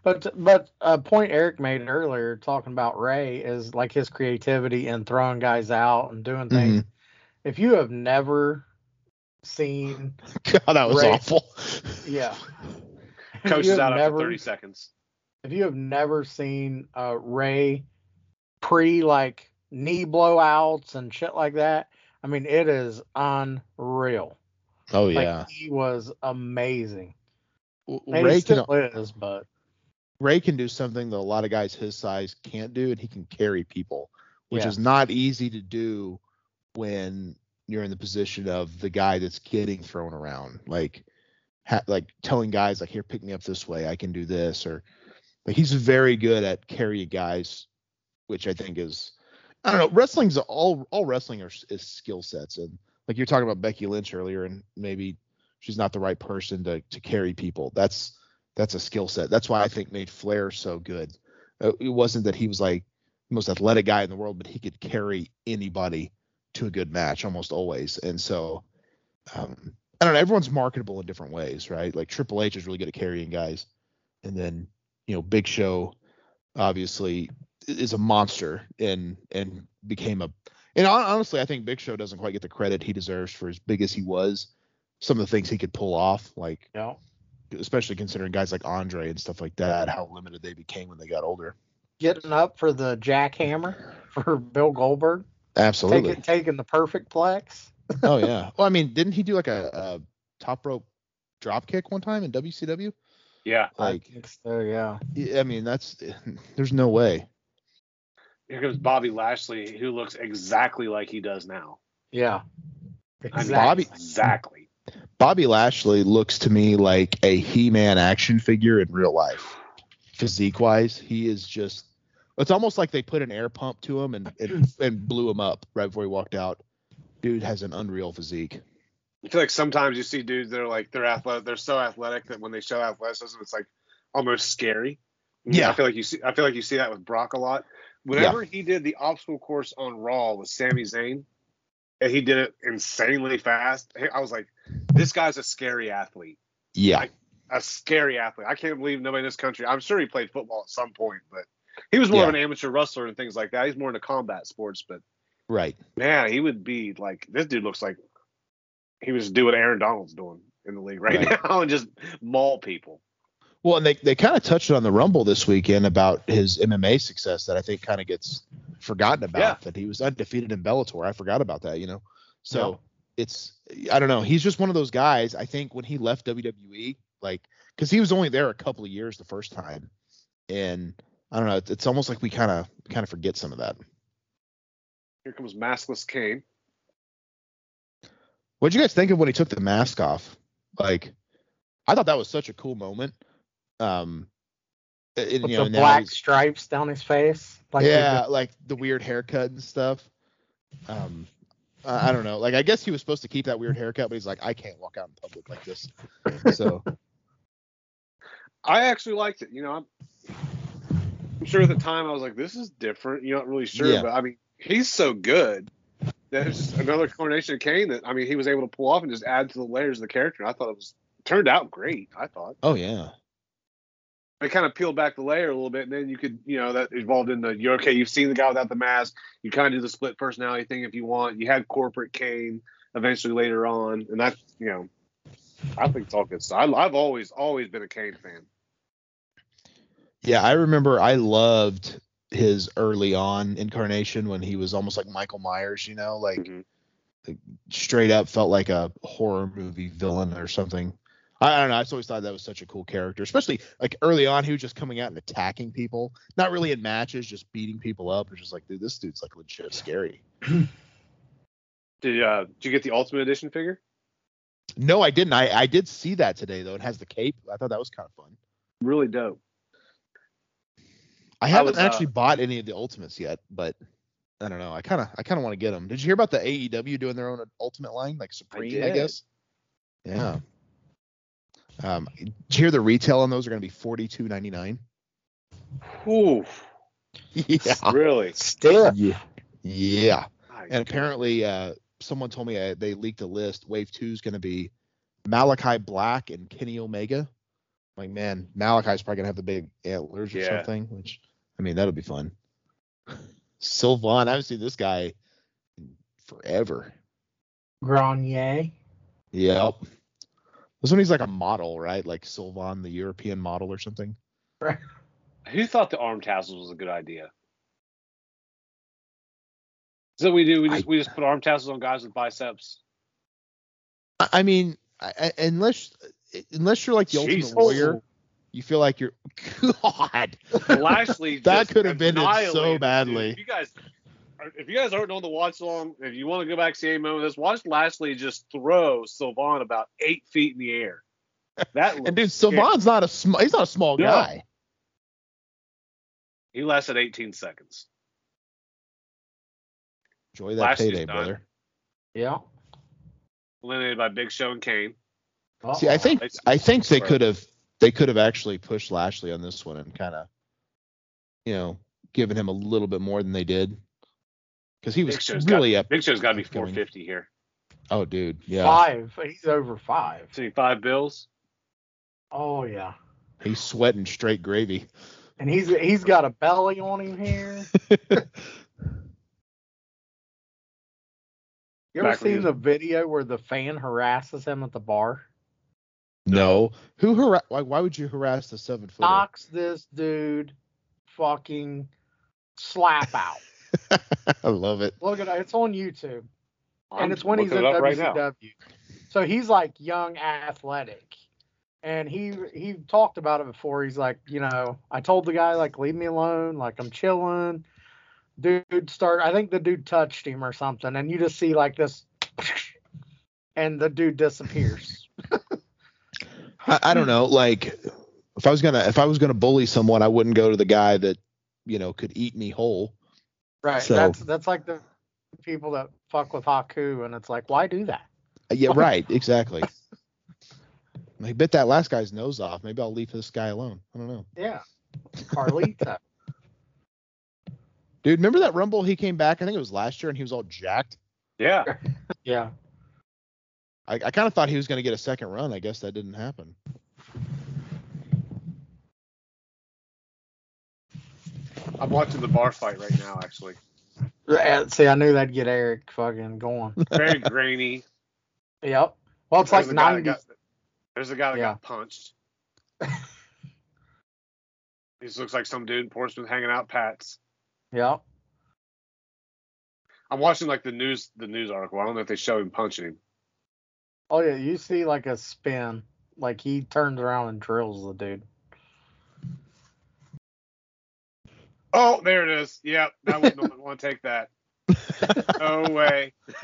But but a point Eric made earlier talking about Rey is like his creativity and throwing guys out and doing things. If you have never seen God, that was Right. awful. yeah. If Coach is out never, after 30 seconds. If you have never seen uh Rey pre like knee blowouts and shit like that, I mean it is unreal. Oh Like yeah. he was amazing. Rey he can still is, but Rey can do something that a lot of guys his size can't do, and he can carry people, which Yeah. is not easy to do when you're in the position of the guy that's getting thrown around. Like, ha- like telling guys like, "Here, pick me up this way. I can do this," or like he's very good at carrying guys, which I think is, I don't know. Wrestling's all all wrestling are, is skill sets, and like you're talking about Becky Lynch earlier, and maybe she's not the right person to to carry people. That's that's a skill set. That's why I think made Flair so good. Uh, it wasn't that he was like the most athletic guy in the world, but he could carry anybody to a good match almost always. And so, um, I don't know. Everyone's marketable in different ways, right? Like Triple H is really good at carrying guys, and then you know Big Show obviously is a monster and and became a. And honestly, I think Big Show doesn't quite get the credit he deserves for as big as he was. Some of the things he could pull off, like know, especially considering guys like Andre and stuff like that, how limited they became when they got older. getting up for the jackhammer for Bill Goldberg, Absolutely. taking taking the perfect plex. oh yeah. Well, I mean, didn't he do like a, a top rope drop kick one time in WCW? Yeah. Like, I think so, yeah. yeah, I mean, that's there's no way. Here comes Bobby Lashley, who looks exactly like he does now. Yeah. I mean, Exactly. Bobby- Exactly. Bobby Lashley looks to me like a He-Man action figure in real life. Physique wise, he is just. It's almost like they put an air pump to him and and, and blew him up right before he walked out. Dude has an unreal physique. I feel like sometimes you see dudes that are like they're athletic, they're so athletic that when they show athleticism, it's like almost scary. Yeah. I feel like you see. I feel like you see that with Brock a lot. Whenever he did the obstacle course on Raw with Sami Zayn, and he did it insanely fast. I was like, this guy's a scary athlete. Yeah. A scary athlete. I can't believe nobody in this country. I'm sure he played football at some point, but he was more of an amateur wrestler and things like that. He's more into combat sports, but Right. man, he would be like this dude looks like he was doing what Aaron Donald's doing in the league right, Right. now and just maul people. Well, and they, they kind of touched on the Rumble this weekend about his MMA success that I think kind of gets forgotten about. Yeah. That he was undefeated in Bellator. I forgot about that, you know. So it's I don't know. He's just one of those guys. I think when he left WWE, like because he was only there a couple of years the first time, and I don't know. It's, it's almost like we kind of kind of forget some of that. Here comes maskless Kane. What'd you guys think of when he took the mask off? Like, I thought that was such a cool moment. Um, and, With you know, the black he's- stripes down his face. Like the- yeah, like the weird haircut and stuff. Um, I, I don't know. Like, I guess he was supposed to keep that weird haircut, but he's like, I can't walk out in public like this. So, I actually liked it. You know, I'm, I'm sure at the time I was like, this is different. You're not really sure, Yeah. but I mean, he's so good. There's another coronation of Kane that I mean, he was able to pull off and just add to the layers of the character. I thought it was turned out great. I thought oh yeah, they kind of peeled back the layer a little bit, and then you could, you know, that evolved into you're okay. You've seen the guy without the mask. You kind of do the split personality thing if you want. You had corporate Kane eventually later on, and that's you know, I think it's all good stuff. I, I've always always been a Kane fan. yeah. I remember I loved his early on incarnation when he was almost like Michael Myers. You know, like Mhm. straight up felt like a horror movie villain or something. I, I don't know. I just always thought that was such a cool character, especially like early on. He was just coming out and attacking people, not really in matches, just beating people up. It's just like, dude, this dude's like legit scary. Did uh, did you get the Ultimate Edition figure? No, I didn't. I, I did see that today though. It has the cape. I thought that was kind of fun. Really dope. I haven't was, uh, actually bought any of the ultimates yet, but I don't know. I kind of I kind of want to get them. Did you hear about the AEW doing their own ultimate line, like Supreme? I, did. guess. Yeah. Um, did you hear the retail on those are going to be forty two ninety nine? Ooh, Yeah. really? Still. Yeah. Yeah. My And apparently, uh, someone told me uh, they leaked a list. Wave two is going to be Malachi Black and Kenny Omega. Like, man, Malachi's probably gonna have the big antlers or Yeah. something. Which, I mean, that'll be fun. Sylvain, I haven't seen this guy in forever. Grenier. Yep. This one he's like a model, right? Like Sylvain, the European model or something. Who thought the arm tassels was a good idea? So we do. We just we just put arm tassels on guys with biceps. I I mean, I, I, unless unless you're like the Jesus. Ultimate Warrior, you feel like you're God. Lashley. That could have been it so annihilated, dude. badly. You guys, if you guys aren't on the watch along, if you want to go back see a moment of this, watch Lashley just throw Sylvain about eight feet in the air. That And dude, looks scary. Sylvain's not a sm- he's not a small No. guy. he lasted 18 seconds. Enjoy that Lashley's payday, done. brother. Yeah. Eliminated by Big Show and Kane. See, I think They- I think they could have they could have actually pushed Lashley on this one and kind of, you know, given him a little bit more than they did, because he was Big really got, up. Big Show's got to be upcoming. 450 here. Oh, dude, yeah, Five. He's over five. See five bills. Oh yeah. he's sweating straight gravy. And he's he's got a belly on him here. You ever Back seen was- the video where the fan harasses him at the bar? no, who harass? Why, why would you harass the seven footer? Knocks this dude fucking slap out. I love it. Look at it. It's on YouTube. I'm and it's when he's looking in it right. WCW. So he's like young athletic. And he he talked about it before. He's like, you know, I told the guy like leave me alone, like I'm chilling. Dude start I think the dude touched him or something, and you just see like this and the dude disappears. I, I don't know. Like, if I was gonna if I was gonna bully someone, I wouldn't go to the guy that you know could eat me whole. Right. So- That's that's like the people that fuck with Haku and it's like, why do that? Uh, Yeah, right. Exactly. I bit that last guy's nose off. Maybe I'll leave this guy alone. I don't know. Yeah. Carlito. Dude, remember that Rumble? He came back. I think it was last year, and he was all jacked. Yeah. Yeah. I, I kind of thought he was going to get a second run. I guess that didn't happen. I'm watching the bar fight right now, actually. See, I knew that'd get Eric fucking going. Very grainy. Yep. Well, it's There's like 90. got, there's a guy that Yeah. got punched. he just looks like some dude in Portsmouth hanging out Pats. Yep. I'm watching like the news the news article. I don't know if they show him punching him. Oh yeah, you see like a spin, like he turns around and drills the dude. Oh, there it is. Yep, I wouldn't want to take that. No way.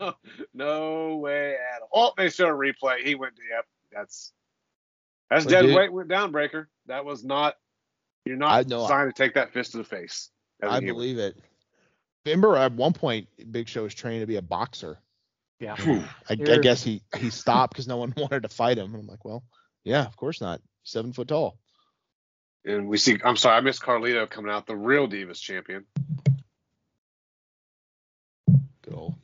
no, no way at all. Oh, they show a replay. He went. Yep, that's that's But dead dude- weight went down breaker. That was not. You're I not know. designed to take that fist to the face. as a I human. believe it. Remember, at one point, Big Show was training to be a boxer. Yeah. I, I guess he he stopped because no one wanted to fight him. And I'm like, well, yeah, of course not. Seven foot tall. And we see. I'm sorry, I missed Carlito coming out, the real Divas champion. Good old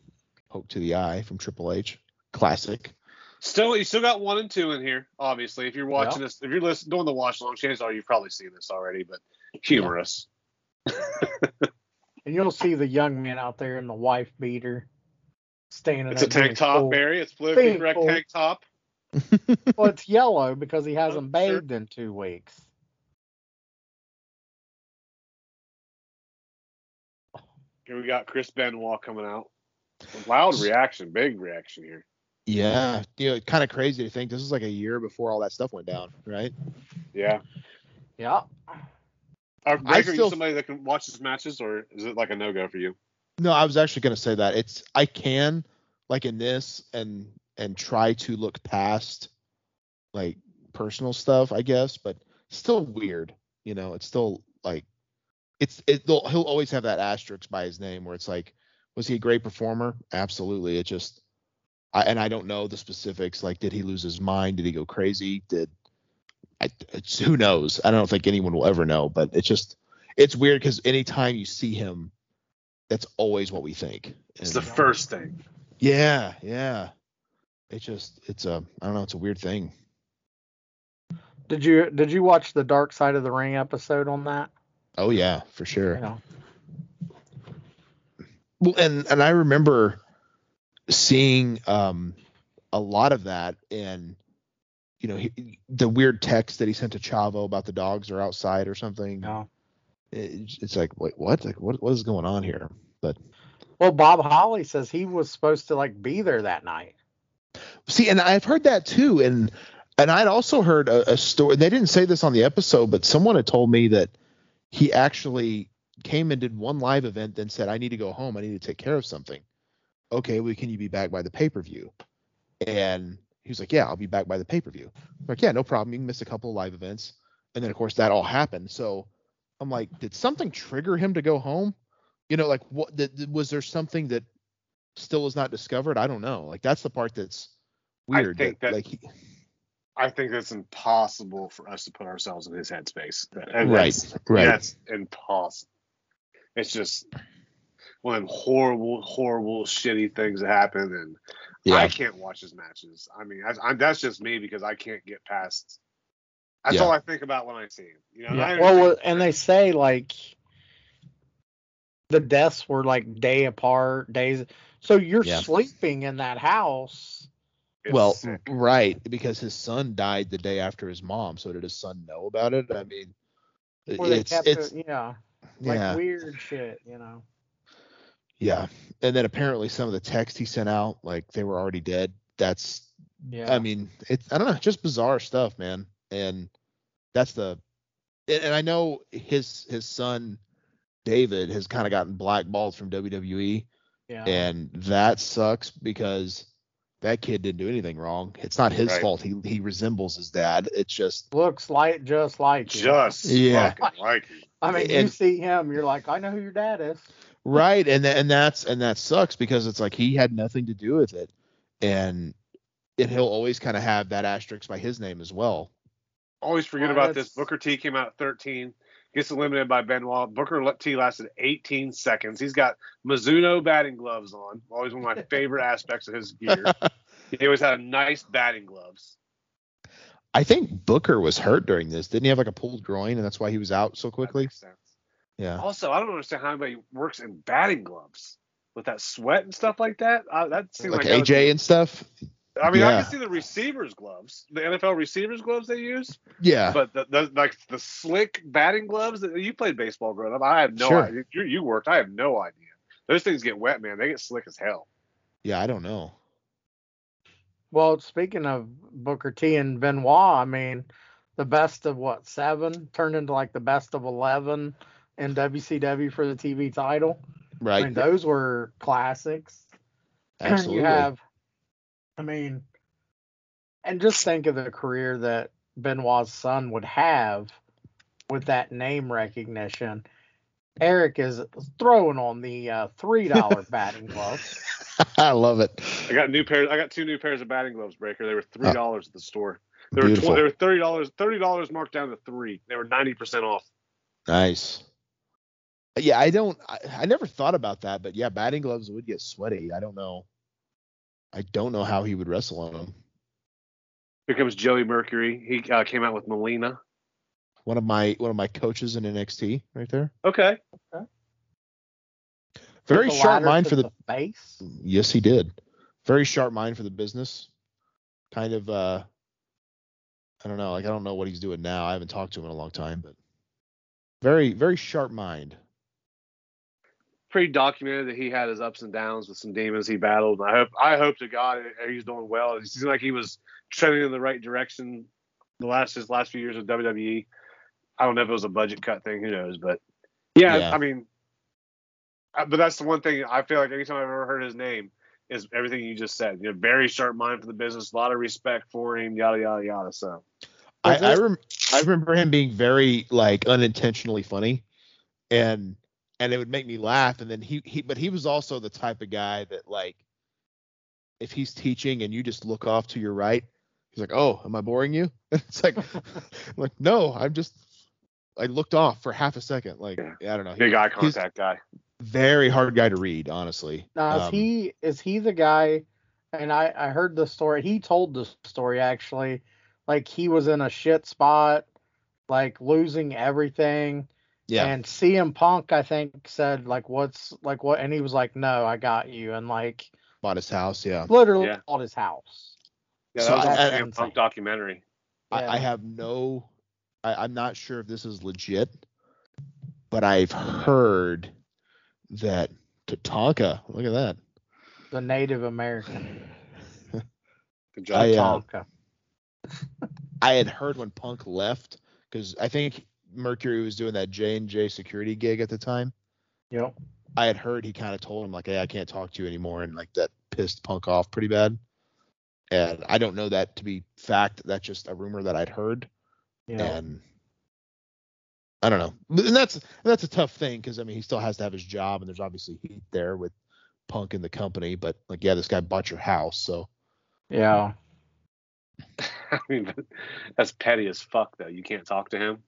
poke to the eye from Triple H. Classic. Still, you still got one and two in here. Obviously, if you're watching this, if you're listening, doing the watch along, chances are oh, you've probably seen this already. But humorous. And you'll see the young man out there in the wife beater, standing. It's a there tank top, cool. Barry. It's politically Being correct tank top. Well, it's yellow because he hasn't Oh, sure. bathed in two weeks. Here we got Chris Benoit coming out. Loud reaction, big reaction here. Yeah, you know, kind of crazy to think this is like a year before all that stuff went down, right? Yeah. Yeah. Uh, are, Breaker, are still- you somebody that can watch his matches, or is it like a no go for you? No, I was actually going to say that it's I can like in this and and try to look past like personal stuff, I guess, but still weird. You know, it's still like it's it. He'll he'll always have that asterisk by his name where it's like, was he a great performer? Absolutely. It just, I and I don't know the specifics. Like, did he lose his mind? Did he go crazy? Did I? It's, who knows? I don't think anyone will ever know. But it's just, it's weird because anytime you see him, that's always what we think. It's And- the first thing. yeah, yeah. It's just, it's a, I don't know, it's a weird thing. Did you did you watch the Dark Side of the Ring episode on that? Oh yeah, for sure. Well, and and I remember seeing um a lot of that and you know he, the weird text that he sent to Chavo about the dogs are outside or something. Yeah. It, it's like wait what like what what is going on here? But Well, Bob Holly says he was supposed to like be there that night. see, and I've heard that too, and and I'd also heard a, a story. They didn't say this on the episode, but someone had told me that he actually came and did one live event, then said, "I need to go home. I need to take care of something." Okay, well, can you be back by the pay per view? And he was like, "Yeah, I'll be back by the pay per view." Like, yeah, no problem. You can miss a couple of live events, and then of course that all happened. So I'm like, did something trigger him to go home? You know, like what? Did, was there something that still is not discovered? I don't know. Like that's the part that's weird. I think that- like he, I think it's impossible for us to put ourselves in his headspace. And Right, that's- right. That's impossible. It's just one of them horrible, horrible, shitty things that happen, and yeah, I can't watch his matches. I mean, I, I, that's just me because I can't get past. That's Yeah. all I think about when I see him. You know, and Well, well, and they say like the deaths were like day apart, days. So you're Yeah. sleeping in that house. It's well, sick. right, because his son died the day after his mom. So did his son know about it? I mean, it's it's it, yeah, like yeah, weird shit, you know. yeah. And then apparently some of the text he sent out, like they were already dead. That's, Yeah. I mean, it's I don't know, just bizarre stuff, man. And that's the, and and I know his his son David has kind of gotten blackballed from WWE. yeah. and that sucks because that kid didn't do anything wrong. It's not his Right. fault. He he resembles his dad. It's just Looks like just like you. just Yeah. like it. I mean, you see him, you're like, I know who your dad is. right, and tha- and that's and that sucks because it's like he had nothing to do with it, and and he'll always kind of have that asterisk by his name as well. Always forget Well, about this. Booker T came out 13. Gets eliminated by Benoit. Booker T lasted 18 seconds. He's got Mizuno batting gloves on. Always one of my favorite aspects of his gear. He always had nice batting gloves. I think Booker was hurt during this. Didn't he have like a pulled groin, and that's why he was out so quickly? Yeah. Also, I don't understand how anybody works in batting gloves with that sweat and stuff like that. Uh, that seems Like like, AJ and stuff. I mean, I can see the receivers' gloves, the NFL receivers' gloves they use, Yeah. but the, the like the slick batting gloves that you played baseball growing up. I have no Sure. idea. You, you worked. I have no idea. Those things get wet, man. They get slick as hell. Yeah, I don't know. Well, speaking of Booker T and Benoit, I mean, the best of what seven turned into like the best of eleven in WCW for the TV title. I Right. mean, those were classics. Absolutely. you have, I mean, and just think of the career that Benoit's son would have with that name recognition. Eric is throwing on the uh, three dollar batting gloves. I love it. I got new pairs. I got two new pairs of batting gloves, Breaker. They were three dollars at the store. They were tw- they were thirty dollars. Thirty dollars marked down to three. They were ninety percent off. Nice. Yeah, I don't. I, I never thought about that, but yeah, batting gloves would get sweaty. I don't know. I don't know how he would wrestle on them. Here comes Joey Mercury. He uh, came out with Melina. One of my one of my coaches in NXT, right there. Okay. okay. Very The sharp mind to for the. face. Yes, he did. Very sharp mind for the business. Kind of. uh I don't know. Like I don't know what he's doing now. I haven't talked to him in a long time, but very very sharp mind. Pretty documented that he had his ups and downs with some demons he battled. And I hope I hope to God he's doing well. It seems like he was trending in the right direction the last his last few years of WWE. I don't know if it was a budget cut thing. Who knows? But yeah, Yeah. I mean, but that's the one thing I feel like anytime I've ever heard his name is everything you just said. You know, very sharp mind for the business, a lot of respect for him, yada yada yada. So I, I, rem- I remember him being very like unintentionally funny, and and it would make me laugh. And then he he but he was also the type of guy that like if he's teaching and you just look off to your right, he's like, oh, am I boring you? it's like like no, I'm just I looked off for half a second. Like Yeah. I don't know. big eye he's contact guy. very hard guy to read, honestly. Now, is Um, he is he the guy? And I I heard the story. He told the story actually. Like he was in a shit spot, like losing everything. Yeah. And CM Punk, I think, said like, "What's like what?" And he was like, "No, I got you." And like bought his house. Yeah. literally Yeah. bought his house. Yeah, So that was I- a I- CM insane. Punk documentary. I, I have no I, I'm not sure if this is legit, but I've heard that Tatanka, look at that. The Native American Good job. I, uh, I had heard when Punk left because I think Mercury was doing that J and J security gig at the time. Yep. I had heard he kind of told him like, "Hey, I can't talk to you anymore," and like that pissed Punk off pretty bad. And I don't know that to be fact. That's just a rumor that I'd heard. Yeah. and I don't know. And that's that's a tough thing because I mean he still has to have his job, and there's obviously heat there with Punk in the company. But like, yeah, this guy bought your house, so Yeah. I mean, that's petty as fuck, though. You can't talk to him.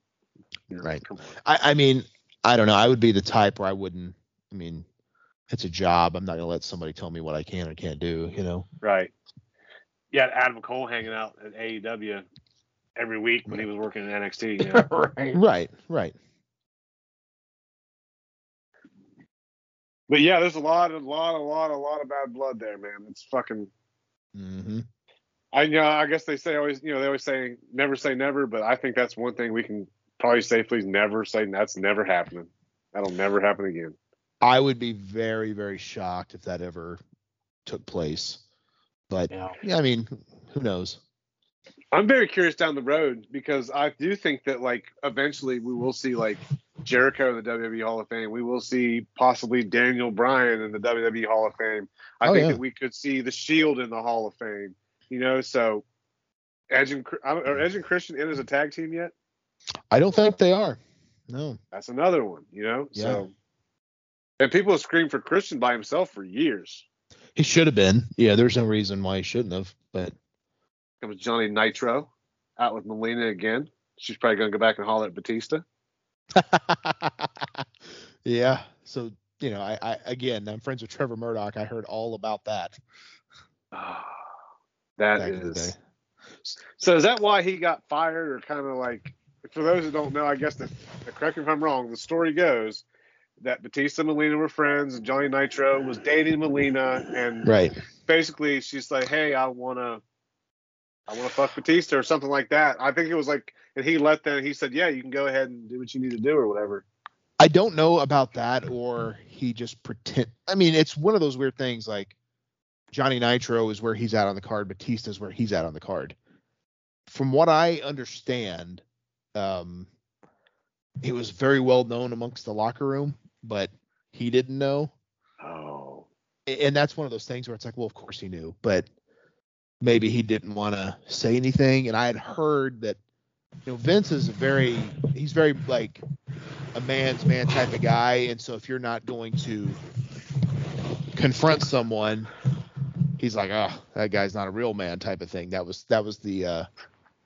You know, Right. Come on. I, I mean, I don't know. I would be the type where I wouldn't. I mean, it's a job. I'm not gonna let somebody tell me what I can or can't do. You know. Right. Yeah, Adam Cole hanging out at AEW every week when he was working in NXT. You know? right. Right. Right. but yeah, there's a lot, a lot, a lot, a lot of bad blood there, man. It's fucking. Mm-hmm. I you know. I guess they say always, you know, they always say never say never, but I think that's one thing we can probably safely never say that's never happening. That'll never happen again. I would be very, very shocked if that ever took place. But Yeah. yeah, I mean, who knows? I'm very curious down the road because I do think that like eventually we will see like Jericho in the WWE Hall of Fame. We will see possibly Daniel Bryan in the WWE Hall of Fame. I Oh, think yeah. that we could see the Shield in the Hall of Fame. You know, so Edge and Chr- are Edge and Christian in as a tag team yet? I don't think they are. No. That's another one. You know, Yeah. so and people have screamed for Christian by himself for years. He should have been. Yeah, there's no reason why he shouldn't have. But Comes Johnny Nitro out with Melina again. She's probably going to go back and holler at Batista. yeah. So you know, I, I again, I'm friends with Trevor Murdoch. I heard all about that. that back in the is. So is that why he got fired, or kind of like? For those who don't know, I guess the correct me if I'm wrong. The story goes that Batista and Melina were friends, and Johnny Nitro was dating Melina, and Right. basically she's like, "Hey, I wanna, I wanna fuck Batista or something like that." I think it was like, and he let them. He said, "Yeah, you can go ahead and do what you need to do or whatever." I don't know about that, or he just pretend. I mean, it's one of those weird things. Like Johnny Nitro is where he's at on the card. Batista is where he's at on the card. From what I understand, um, it was very well known amongst the locker room, but he didn't know. Oh, And that's one of those things where it's like, well, of course he knew, but maybe he didn't want to say anything. And I had heard that, you know, Vince is a very, he's very like a man's man type of guy. And so if you're not going to confront someone, he's like, oh, that guy's not a real man type of thing. That was, that was the, uh,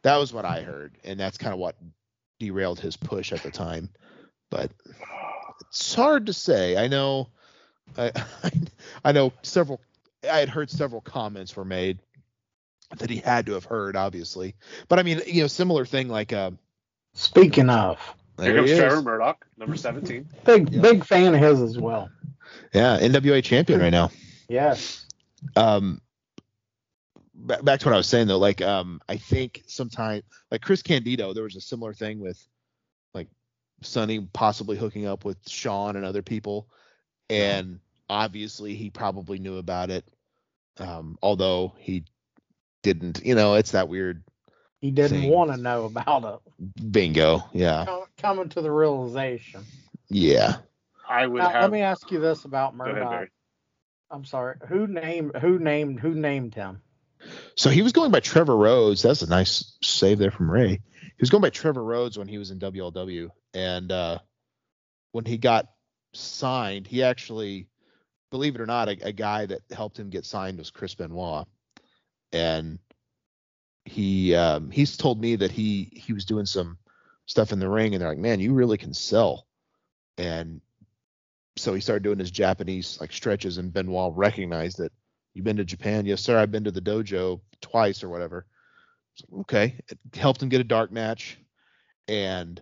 that was what I heard. And that's kind of what derailed his push at the time. But it's hard to say. I know, I, I know several. I had heard several comments were made that he had to have heard, obviously. But I mean, you know, similar thing like, uh, Speaking of, here there comes. Trevor Murdoch, number seventeen. big Yeah. big fan of his as well. Yeah, NWA champion right now. Yes. um ba- back to what I was saying though, like um I think sometime like Chris Candido, there was a similar thing with like Sunny possibly hooking up with Sean and other people. And obviously he probably knew about it. Um, although he didn't, you know, it's that weird He didn't want to know about it. bingo. Yeah. Com- Coming to the realization. Yeah. I would Now, have. let me ask you this about Go ahead, Murdoch. I'm sorry. Who named who named who named him? So he was going by Trevor Rhodes. That's a nice save there from Rey. He was going by Trevor Rhodes when he was in WLW, and uh, when he got signed, he actually, believe it or not, a, a guy that helped him get signed was Chris Benoit, and he um, he's told me that he he was doing some stuff in the ring, and they're like, man, you really can sell, and so he started doing his Japanese like stretches, and Benoit recognized it. You've been to Japan? Yes, sir. I've been to the dojo twice or whatever. Like, Okay. It helped him get a dark match. And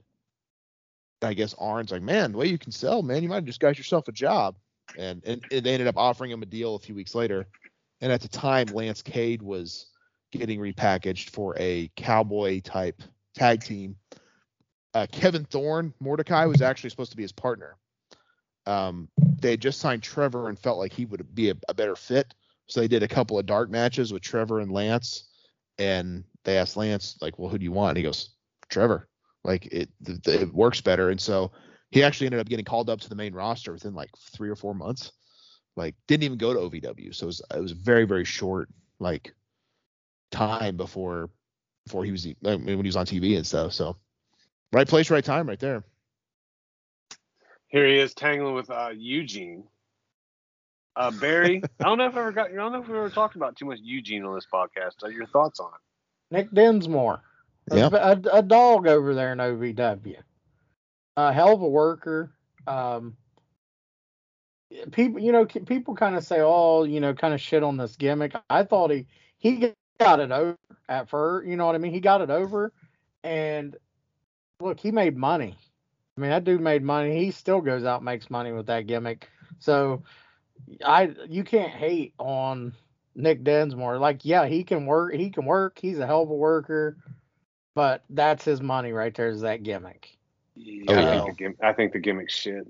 I guess Arn's like, man, the way you can sell, man, you might have just got yourself a job. And, and, and they ended up offering him a deal a few weeks later. And at the time, Lance Cade was getting repackaged for a cowboy type tag team. Uh, Kevin Thorn, Mordecai, was actually supposed to be his partner. Um, they had just signed Trevor and felt like he would be a, a better fit. So they did a couple of dark matches with Trevor and Lance, and they asked Lance like, "Well, who do you want?" And he goes, "Trevor." Like it, th- it works better, and so he actually ended up getting called up to the main roster within like three or four months. Like didn't even go to OVW, so it was it was very very short like time before before he was I mean, when he was on TV and stuff. So right place, right time, right there. Here he is tangling with uh, Eugene. Uh, Barry, I don't know if I ever got. I don't know if we ever talked about too much Eugene on this podcast. Uh, your thoughts on it? Nick Dinsmore. A- Yep. A, a dog over there in OVW. A hell of a worker. Um, people, you know, people kind of say, "Oh, you know, kind of shit on this gimmick." I thought he he got it over at first. You know what I mean? He got it over, and look, he made money. I mean, that dude made money. He still goes out and makes money with that gimmick. So, I you can't hate on Nick Dinsmore. Like, yeah, he can work. He can work. He's a hell of a worker. But that's his money right there. Is that gimmick? Oh, yeah, Oh, I, think the gim- I think the gimmick's shit.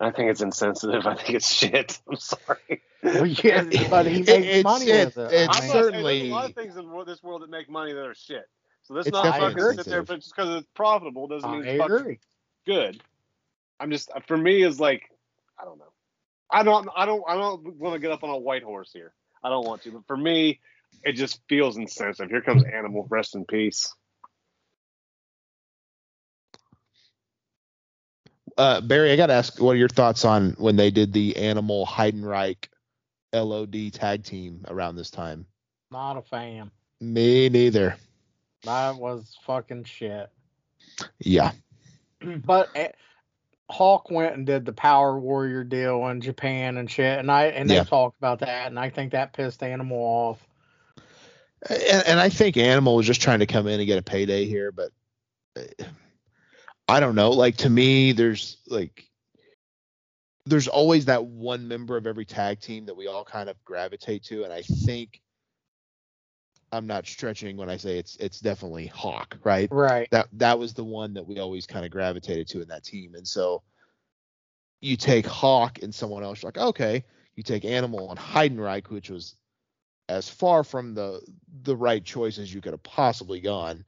I think it's insensitive. I think it's shit. I'm sorry. Well, yeah, but he makes it's- money it- with it. it's I I'm saying- certainly- there's a lot of things in this world that make money that are shit. So this It's not I'm not definitely going to sit there, but just because it's profitable doesn't mean it's agree. good. I'm just for me is like I don't know. I don't I don't I don't want to get up on a white horse here. I don't want to, but for me, it just feels insensitive. Here comes Animal. Rest in peace. Uh, Barry, I got to ask, what are your thoughts on when they did the Animal Heidenreich LOD tag team around this time? Not a fan. Me neither. That was fucking shit. Yeah. but Hawk went and did the Power Warrior deal in Japan and shit, and I and they Yeah. talked about that, and I think that pissed Animal off. And, and I think Animal was just trying to come in and get a payday here, but uh, I don't know. Like to me, there's like there's always that one member of every tag team that we all kind of gravitate to, and I think I'm not stretching when I say it's it's definitely Hawk, right? Right. That that was the one that we always kind of gravitated to in that team, and so you take Hawk and someone else, you're like okay. You take Animal and Heidenreich, which was as far from the the right choice as you could have possibly gone.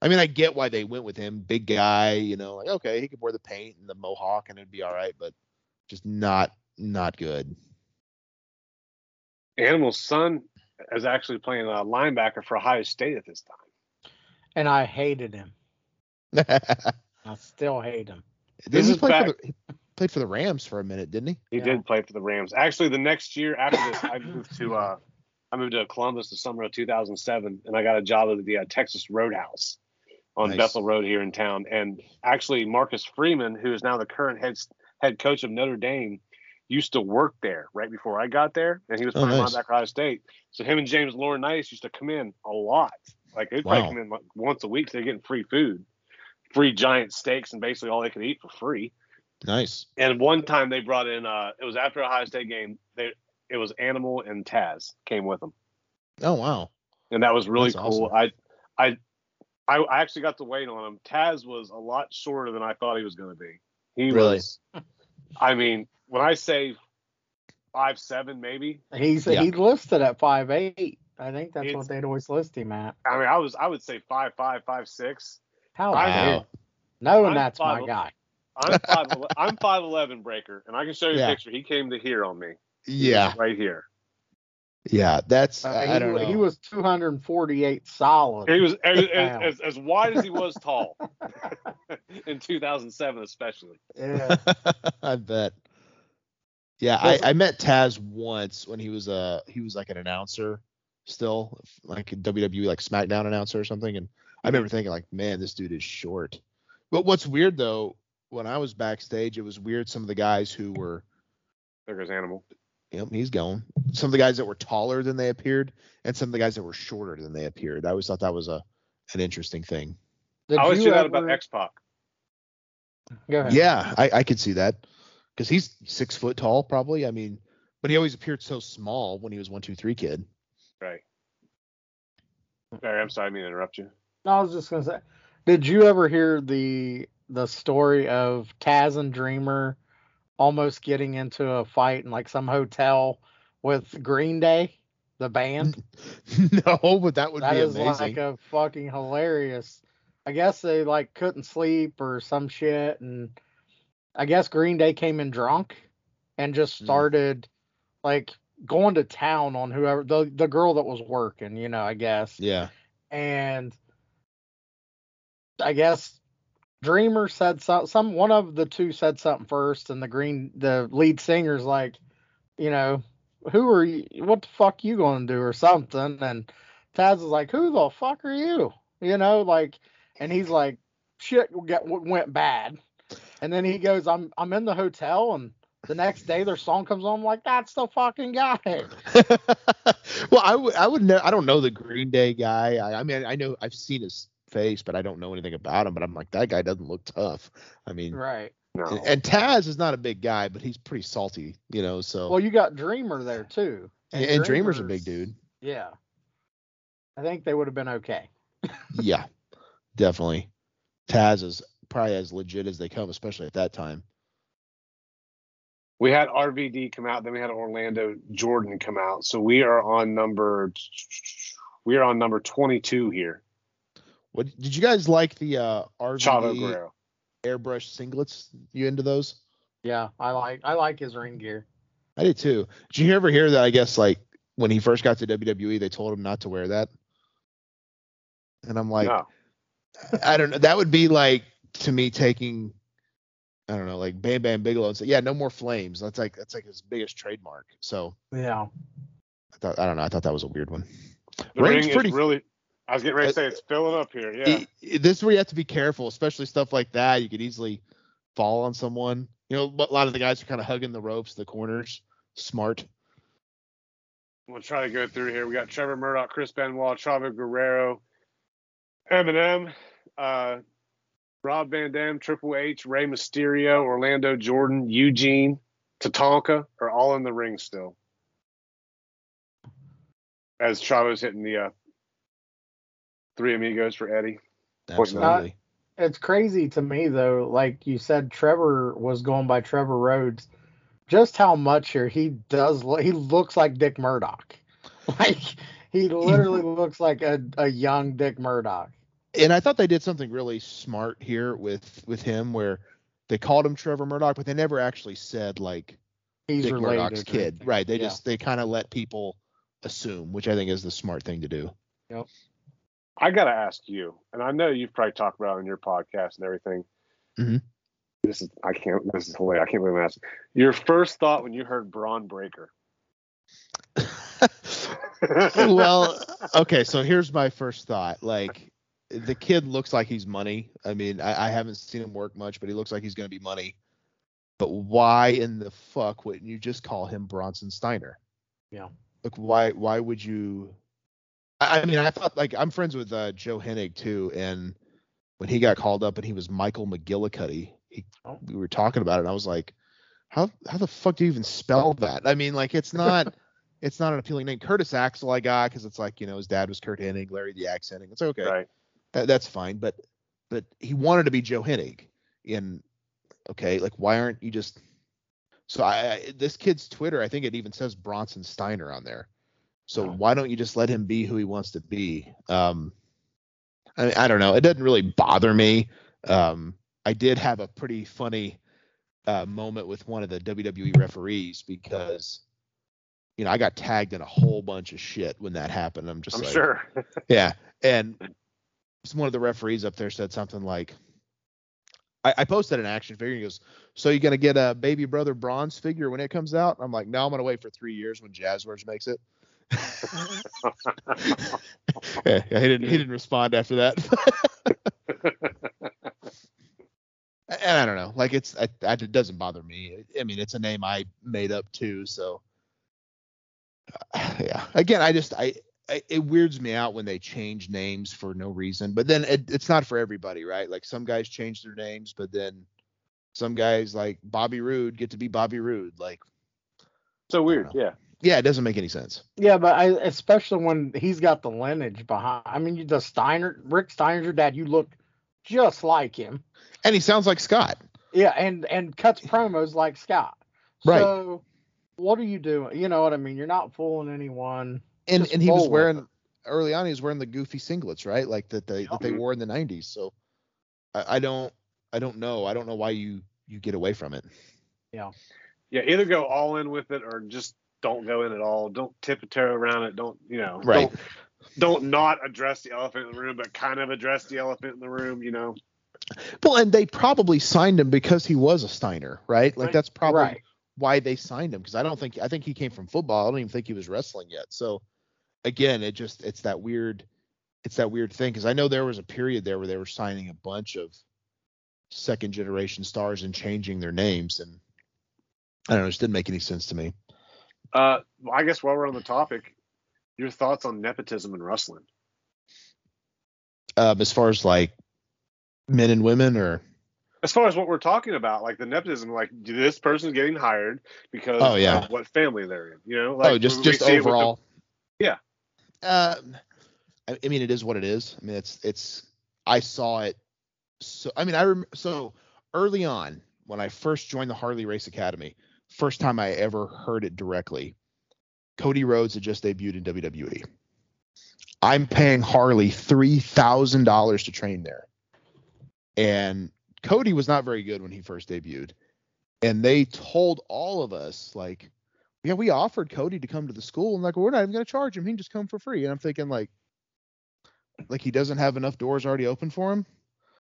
I mean, I get why they went with him, big guy, you know, like okay, he could wear the paint and the mohawk and it'd be all right, but just not not good. Animal's son is actually playing a linebacker for Ohio State at this time. And I hated him. I still hate him. This he is play back- for the he played for the Rams for a minute, didn't he? He Yeah. did play for the Rams. Actually, the next year after this, I moved to uh, I moved to Columbus the summer of 2007, and I got a job at the uh, Texas Roadhouse on Nice. Bethel Road here in town. And actually, Marcus Freeman, who is now the current head head coach of Notre Dame, used to work there right before I got there, and he was Oh, playing nice. linebacker at Ohio State. So him and James Laurinaitis used to come in a lot. Like they'd probably Wow. come in like once a week. So they're getting free food, free giant steaks, and basically all they could eat for free. Nice. And one time they brought in uh it was after a Ohio State game. They it was Animal and Taz came with them. Oh wow. And that was really That's cool. awesome. I I I actually got to wait on him. Taz was a lot shorter than I thought he was gonna be. He Really? was I mean, when I say five seven maybe, He's Yeah. he's listed at five eight. I think that's It's- what they'd always list him at. I mean I was I would say five five, five six. How I dare Wow. knowing I'm that's my five- guy. I'm five I'm five eleven breaker, and I can show you Yeah. a picture. He came to here on me. Yeah. right here. Yeah. That's Uh, I, he, I don't know. he was 248 solid. He was as, as, as wide as he was tall in 2007, especially. yeah. I bet. Yeah, I, I met Taz once when he was uh he was like an announcer still, like a WWE like SmackDown announcer or something, and I remember thinking like, man, this dude is short. But what's weird though, when I was backstage, it was weird. Some of the guys who were, There goes Animal. Yep, he's going. Some of the guys that were taller than they appeared, and some of the guys that were shorter than they appeared. I always thought that was a an interesting thing. Did I always you see that ever- about X Pac. Go ahead. Yeah, I, I could see that because he's six foot tall, probably. I mean, but he always appeared so small when he was one two three kid. Right. Barry, I'm sorry, I mean to interrupt you. I was just gonna say, did you ever hear the the story of Taz and Dreamer almost getting into a fight in like some hotel with Green Day, the band? no, but that would That be is amazing. like a fucking hilarious. I guess they like couldn't sleep or some shit, and I guess Green Day came in drunk and just Hmm. started like going to town on whoever the the girl that was working, you know, I guess. yeah. and I guess Dreamer said some some one of the two said something first, and the green the lead singer's like, you know, who are you? What the fuck you gonna do or something? And Taz is like, who the fuck are you? You know, like, and he's like, shit got, went bad, and then he goes, I'm I'm in the hotel, and the next day their song comes on, I'm like, that's the fucking guy. well, I would I would know. I don't know the Green Day guy. I, I mean, I know I've seen his face, but I don't know anything about him. But I'm like, that guy doesn't look tough. I mean, right. No. and, and Taz is not a big guy, but he's pretty salty, you know. So Well, you got Dreamer there too. and, and Dreamer's a big dude. Yeah. I think they would have been okay. Yeah, definitely. Taz is probably as legit as they come, especially at that time. we had RVD come out, then we had Orlando Jordan come out. So we are on number we are on number 22 here. What did you guys like the uh, Chavo RVD airbrush singlets? You into those? Yeah, I like I like his ring gear. I did too. Did you ever hear that? I guess like when he first got to WWE, they told him not to wear that. And I'm like, no. I don't know. That would be like to me taking, I don't know, like Bam Bam Bigelow and say, yeah, no more flames. That's like that's like his biggest trademark. So Yeah. I thought I don't know. I thought that was a weird one. The Ring's ring pretty- is really I was getting ready to say it's filling up here. Yeah. i- i- this is where you have to be careful, especially stuff like that. You could easily fall on someone. You know, a lot of the guys are kind of hugging the ropes, the corners. Smart. We'll try to go through here. We got Trevor Murdoch, Chris Benoit, Chavo Guerrero, Eminem, uh, Rob Van Dam, Triple H, Rey Mysterio, Orlando Jordan, Eugene, Tatanka are all in the ring still. As Chavo's hitting the uh, three amigos for Eddie. Pointing out. Absolutely. It's crazy to me though, like you said, Trevor was going by Trevor Rhodes. Just how much here he does. lo- He looks like Dick Murdoch. Like he literally looks like a, a young Dick Murdoch. and I thought they did something really smart here with with him, where they called him Trevor Murdoch, but they never actually said like He's Dick related. Murdoch's kid. anything. Right. They Yeah. just they kind of let people assume, which I think is the smart thing to do. I gotta ask you, and I know you've probably talked about it on your podcast and everything. Mhm. This is I can't. This is hilarious. I can't believe I'm asking. Your first thought when you heard Bron Breakker. well, okay, so here's my first thought. Like the kid looks like he's money. I mean, I, I haven't seen him work much, but he looks like he's gonna be money. But why in the fuck wouldn't you just call him Bronson Steiner? Yeah. Like why why would you I, I mean I thought like I'm friends with uh, Joe Hennig too, and when he got called up and he was Michael McGillicuddy, he Oh. we were talking about it and I was like, How how the fuck do you even spell that? I mean, like it's not it's not an appealing name. Curtis Axel I got because it's like you know his dad was Curt Hennig, Larry the Axe Hennig. It's okay, Right. that, that's fine. But but he wanted to be Joe Hennig, and okay, like why aren't you just? So I, I this kid's Twitter, I think it even says Bronson Steiner on there. So Wow. why don't you just let him be who he wants to be? Um, I, I don't know. It doesn't really bother me. Um, I did have a pretty funny uh, moment with one of the WWE referees because you know I got tagged in a whole bunch of shit when that happened. I'm just I'm like, sure. yeah, and one of the referees up there said something like, I, I posted an action figure. He goes, "So you're gonna get a baby brother bronze figure when it comes out?" I'm like, "No, I'm gonna wait for three years when Jazwares makes it." yeah, he didn't. He didn't respond after that. and I don't know. Like it's, I, I, it doesn't bother me. I mean, it's a name I made up too. So yeah. Again, I just, I, I- it weirds me out when they change names for no reason. But then it, it's not for everybody, right? Like some guys change their names, but then some guys like Bobby Roode get to be Bobby Roode. Like, so weird. Yeah. Yeah, it doesn't make any sense. Yeah, but I especially when he's got the lineage behind. I mean, the Steiner, Rick Steiner's your dad. You look just like him. And he sounds like Scott. Yeah, and and cuts promos like Scott. Right. So what are you doing? You know what I mean? You're not fooling anyone. And Just and he was wearing early on. He was wearing the goofy singlets, right? Like that they that they wore in the '90s. So I, I don't I don't know. I don't know why you you get away from it. Yeah. Yeah. Either go all in with it or just don't go in at all. Don't tiptoe around it. Don't you know? Right. Don't, don't not address the elephant in the room, but kind of address the elephant in the room. You know. Well, and they probably signed him because he was a Steiner, right? Like Right. that's probably Right. why they signed him because I don't think I think he came from football. I don't even think he was wrestling yet. So again, it just it's that weird it's that weird thing because I know there was a period there where they were signing a bunch of second generation stars and changing their names and I don't know, it just didn't make any sense to me. Uh, I guess while we're on the topic, your thoughts on nepotism in wrestling? Um, as far as like men and women or As far as what we're talking about, like the nepotism, like this person's getting hired because Oh, yeah. of what family they're in. You know, like oh, just just with the- overall. Yeah. Um, I, I mean, it is what it is. I mean, it's it's. I saw it. So I mean, I rem- so early on when I first joined the Harley Race Academy, first time I ever heard it directly. Cody Rhodes had just debuted in WWE. I'm paying Harley three thousand dollars to train there, and Cody was not very good when he first debuted. And they told all of us like, yeah, we offered Cody to come to the school, and like well, we're not even gonna charge him. He can just come for free. And I'm thinking like, like he doesn't have enough doors already open for him.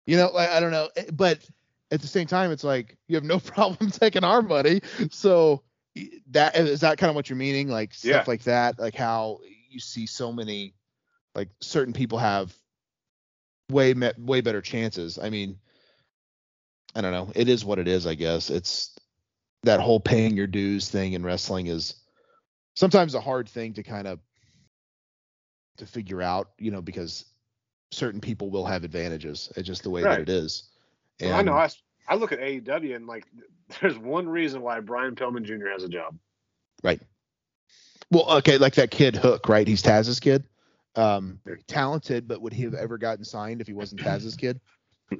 You know, like I don't know, Eh, but at the same time, it's like you have no problem taking our money. So that is that kind of what you're meaning, like stuff Yeah. like that, like how you see so many, like certain people have way me- way better chances. I mean, I don't know. It is what it is, I guess. It's that whole paying your dues thing in wrestling is sometimes a hard thing to kind of to figure out, you know, because certain people will have advantages. It's just the way Right. that it is. Well, I know. I, I look at AEW and like, there's one reason why Brian Pillman Jr. has a job. Right. Well, okay, like that kid Hook, right? He's Taz's kid. Um, talented, but would he have ever gotten signed if he wasn't Taz's kid?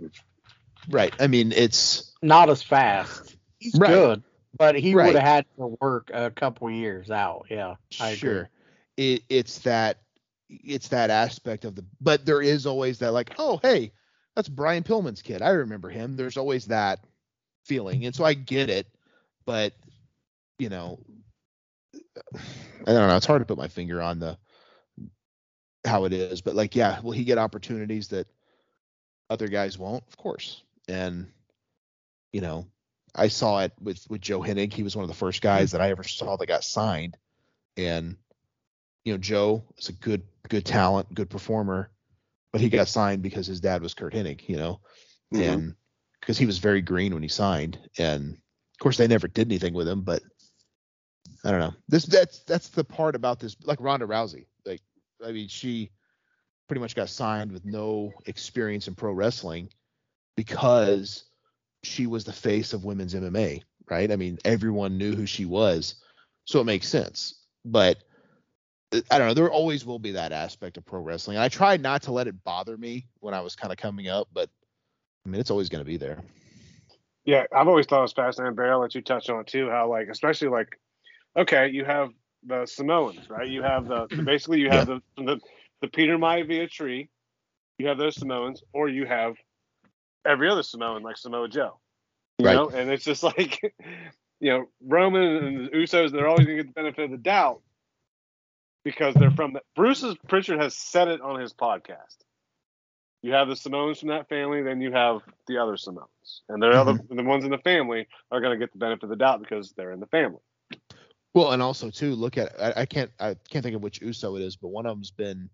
Right. I mean, it's Not as fast. He's Right. good, but he Right. would have had to work a couple years out. Yeah, I agree. sure. It it's that it's that aspect of the but there is always that like, oh hey, that's Brian Pillman's kid. I remember him. There's always that feeling. And so I get it, but you know I don't know, it's hard to put my finger on the how it is, but like yeah, will he get opportunities that other guys won't? Of course. And you know, I saw it with with Joe Hennig. He was one of the first guys that I ever saw that got signed. And you know, Joe is a good good talent, good performer, but he got signed because his dad was Curt Hennig, you know, Mhm. and because he was very green when he signed. And of course, they never did anything with him, but I don't know. This that's that's the part about this, like Ronda Rousey. Like, I mean, she pretty much got signed with no experience in pro wrestling because she was the face of women's MMA, right? I mean, everyone knew who she was, so it makes sense. But I don't know. There always will be that aspect of pro wrestling. And I tried not to let it bother me when I was kind of coming up, but I mean, it's always going to be there. Yeah, I've always thought it was fascinating, Barry. I'll let you touch on it too. How like, especially like, okay, you have the Samoans, right? You have the basically you have the the the Peter Maivia tree. You have those Samoans, or you have every other Samoan like Samoa Joe. You Right. know, and it's just like, you know, Roman and the Usos, they're always gonna get the benefit of the doubt because they're from the Bruce's Prichard has said it on his podcast. You have the Samoans from that family, then you have the other Samoans, and the other mm-hmm. the ones in the family are going to get the benefit of the doubt because they're in the family. Well, and also too, look at I, I can't I can't think of which USO it is, but one of them's been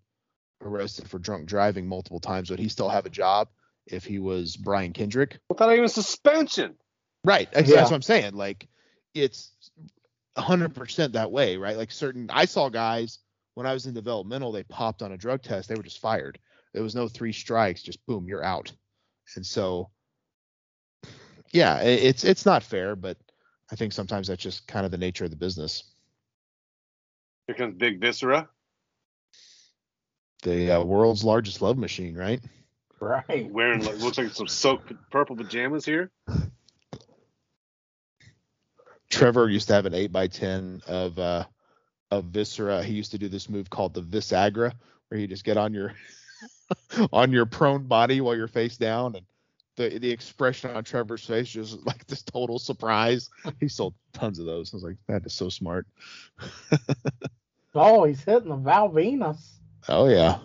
arrested for drunk driving multiple times. Would he still have a job if he was Brian Kendrick? Without even suspension. Right. That's, Yeah. that's what I'm saying. Like it's 100% that way, right? Like certain I saw guys when I was in developmental, they popped on a drug test, they were just fired. There was no three strikes, just boom, you're out. And so yeah, i- it's it's not fair, but I think sometimes that's just kind of the nature of the business. Here comes Big Viscera. The uh, world's largest love machine, right? Right. wearing like, looks like some soaked purple pajamas here. Trevor used to have an eight by ten of uh of viscera. He used to do this move called the Visagra, where you just get on your on your prone body while you're face down, and the the expression on Trevor's face just like this total surprise. He sold tons of those. I was like, that is so smart. Oh, he's hitting the Val Venis. Oh yeah,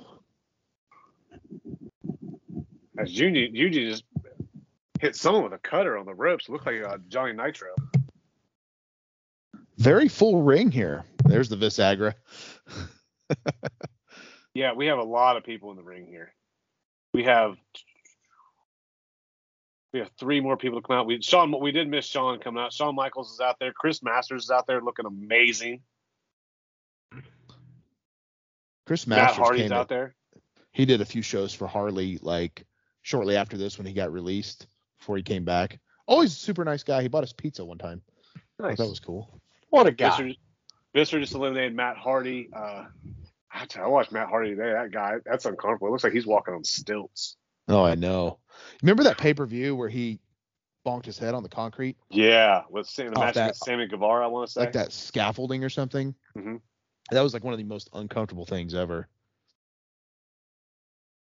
As Junior, Junior just hit someone with a cutter on the ropes. It looked like uh, Johnny Nitro. Very full ring here. There's the Visagra. Yeah, we have a lot of people in the ring here. We have we have three more people to come out. We Shawn, we did miss Shawn coming out. Shawn Michaels is out there. Chris Masters is out there looking amazing. Chris Matt Masters Hardy's came out out there. he did a few shows for Harley like shortly after this when he got released before he came back. Always a super nice guy. He bought us pizza one time. Nice. that was cool. What a guy. Mister, Visser just eliminated Matt Hardy. Uh, I tell you, I watched Matt Hardy today. That guy, that's uncomfortable. It looks like he's walking on stilts. Oh, I know. Remember that pay per view where he bonked his head on the concrete, Yeah, with Sam, the match that- against Sammy Guevara, I want to say. like that scaffolding or something? Mhm. That was like one of the most uncomfortable things ever.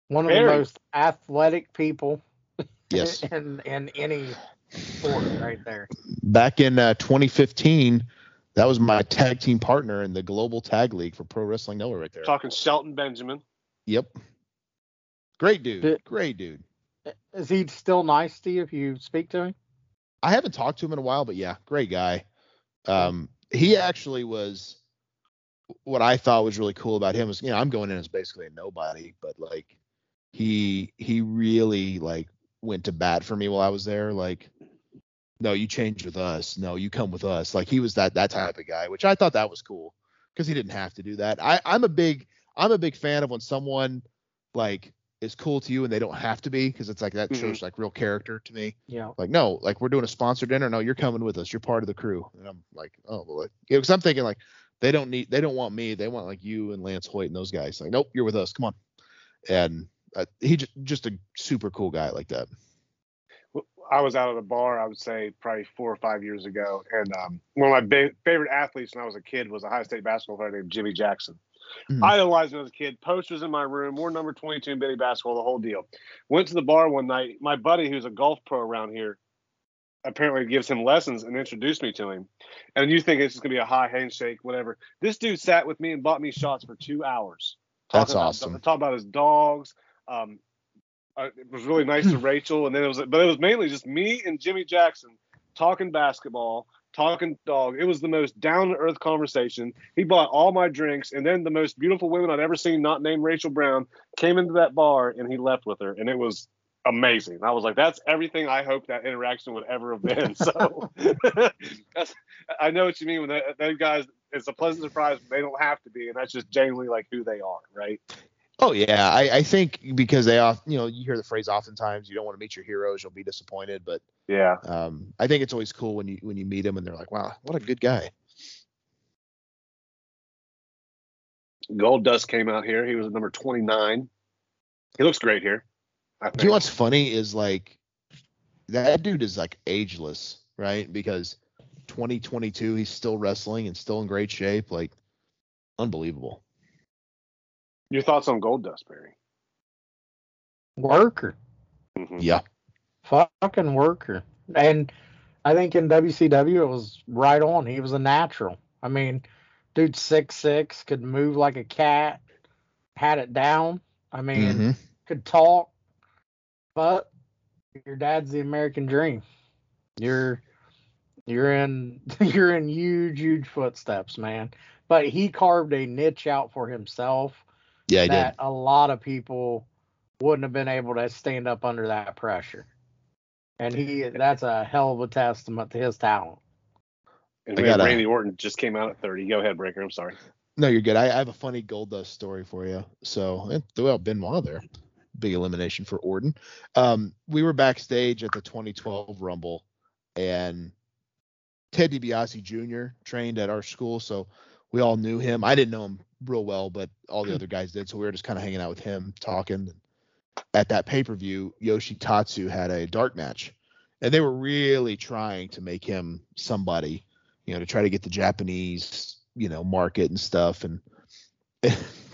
One of Very. the most athletic people Yes. in in any sport right there. Back in uh, 2015, that was my tag team partner in the Global Tag League for Pro Wrestling Noah right there. Talking Shelton Benjamin. Yep. Great dude. Did- Great dude. Is he still nice to you if you speak to him? I haven't talked to him in a while, but yeah, great guy. Um, he actually was what I thought was really cool about him was, you know, I'm going in as basically a nobody, but like he he really like went to bat for me while I was there. Like, no, you change with us. No, you come with us. Like he was that that type of guy, which I thought that was cool because he didn't have to do that. I I'm a big I'm a big fan of when someone like is cool to you and they don't have to be because it's like that Mhm. shows like real character to me. Yeah. Like no, like we're doing a sponsored dinner. No, you're coming with us. You're part of the crew. And I'm like, oh, well, like, yeah, because I'm thinking like they don't need they don't want me. They want like you and Lance Hoyt and those guys. Like nope, you're with us. Come on. And uh, he just just a super cool guy like that. I was out at a bar, I would say probably four or five years ago, and um, one of my ba- favorite athletes when I was a kid was a Ohio State basketball player named Jimmy Jackson. I idolized him as a kid. Posters in my room, wore number 22 in Bitty basketball, the whole deal. Went to the bar one night. My buddy, who's a golf pro around here, apparently gives him lessons and introduced me to him. And you think it's just gonna be a high handshake, whatever. This dude sat with me and bought me shots for two hours. That's about- awesome. Talk about his dogs. Um, uh, it was really nice to Rachel, and then it was, but it was mainly just me and Jimmy Jackson talking basketball, talking dog. It was the most down to earth conversation. He bought all my drinks, and then the most beautiful women I'd ever seen, not named Rachel Brown, came into that bar, and he left with her, and it was amazing. I was like, that's everything I hoped that interaction would ever have been. So that's, I know what you mean when that, those guys. It's a pleasant surprise, but they don't have to be, and that's just genuinely like who they are, right? Oh yeah, I, I think because they off you know you hear the phrase oftentimes you don't want to meet your heroes you'll be disappointed but Yeah. um I think it's always cool when you when you meet them and they're like wow what a good guy Goldust came out here. He was at number 29. He looks great here. Do you know what's funny is like that dude is like ageless right because 2022 he's still wrestling and still in great shape like unbelievable Your thoughts on Goldust, Barry? Worker. Mhm. yeah Fucking worker. And I think in WCW it was right on. He was a natural. I mean, dude six six, could move like a cat, had it down. I mean, Mhm. could talk, but your dad's the American dream. You're you're in you're in huge, huge footsteps, man. But he carved a niche out for himself yeah he did a lot of people wouldn't have been able to stand up under that pressure. And he that's a hell of a testament to his talent. And I Randy- gotta- Randy Orton just came out at 30. Go ahead, Breaker. I'm sorry. No, you're good. I, I have a funny Goldust story for you. So eh, threw out Benoit there. Big elimination for Orton. Um, we were backstage at the 2012 Rumble, and Ted DiBiase Jr. trained at our school, so we all knew him. I didn't know him real well, but all the hmm. other guys did. So we were just kind of hanging out with him, talking. At that pay per view, Yoshi Tatsu had a dark match, and they were really trying to make him somebody, you know, to try to get the Japanese, you know, market and stuff. And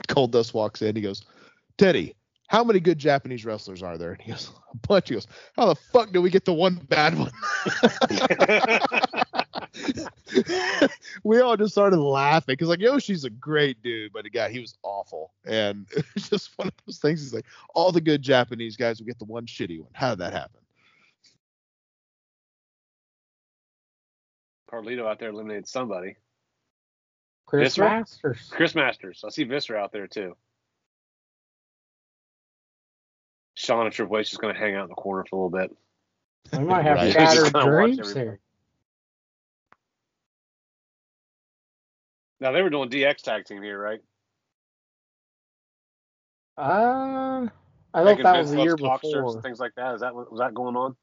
Goldust walks in. He goes, Teddy, how many good Japanese wrestlers are there? And he goes, a bunch. He goes, how the fuck do we get the one bad one? we all just started laughing because like Yoshi's a great dude, but again, he was awful. And it's just one of those things. He's like, all the good Japanese guys will get the one shitty one. How did that happen? Carlito out there eliminated somebody. Chris Viscera? Masters. Chris Masters. I see Viscera out there too. Shawn and Triple H is going to hang out in the corner for a little bit. We might have Right. shattered Just kinda watch dreams here. Now they were doing DX tag team here, right? Uh I thought Making that Vince was the year before. and things like that. Is that was that going on?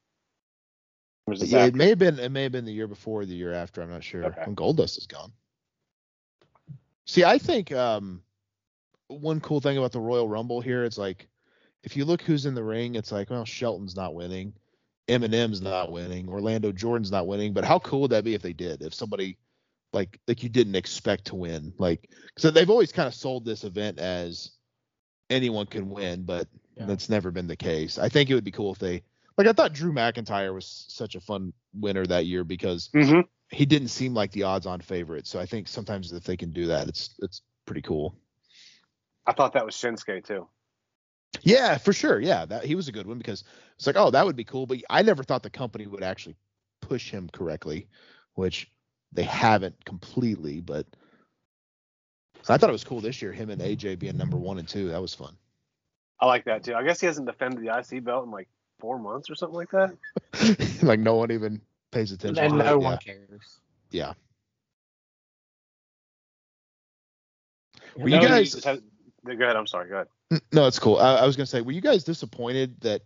Or is it Yeah, back? it may have been it may have been the year before or the year after. I'm not sure. Okay. When Goldust is gone. See, I think um, one cool thing about the Royal Rumble here, it's like if you look who's in the ring, it's like, well, Shelton's not winning, MNM's not winning, Orlando Jordan's not winning. But how cool would that be if they did? If somebody like like you didn't expect to win, like so they've always kind of sold this event as anyone can win, but Yeah. that's never been the case. I think it would be cool if they like I thought Drew McIntyre was such a fun winner that year because Mhm. he didn't seem like the odds-on favorite. So I think sometimes if they can do that, it's it's pretty cool. I thought that was Shinsuke too. Yeah, for sure. Yeah, that he was a good one because it's like, oh, that would be cool. But I never thought the company would actually push him correctly, which they haven't completely. But I thought it was cool this year, him and AJ being number one and two. That was fun. I like that too. I guess he hasn't defended the IC belt in like four months or something like that. like no one even pays attention. and no it. one Yeah. cares. Yeah. You Were you guys- just had- go ahead. I'm sorry. Go ahead. No, it's cool. I, I was gonna say, were you guys disappointed that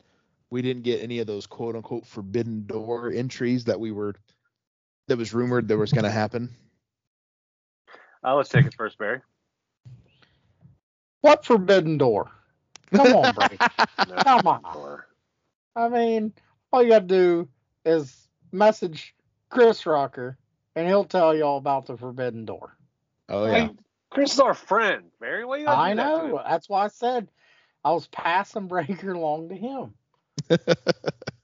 we didn't get any of those quote unquote forbidden door entries that we were that was rumored that was gonna happen? Uh, let's take it first, Barry. What forbidden door? Come on, Brady. No. Come on. Or- I mean, all you got to do is message Chris Rocker, and he'll tell you all about the forbidden door. Oh yeah. Hey, Chris is our friend, Barry. Why you I do that know. him? That's why I said I was passing Breaker along to him.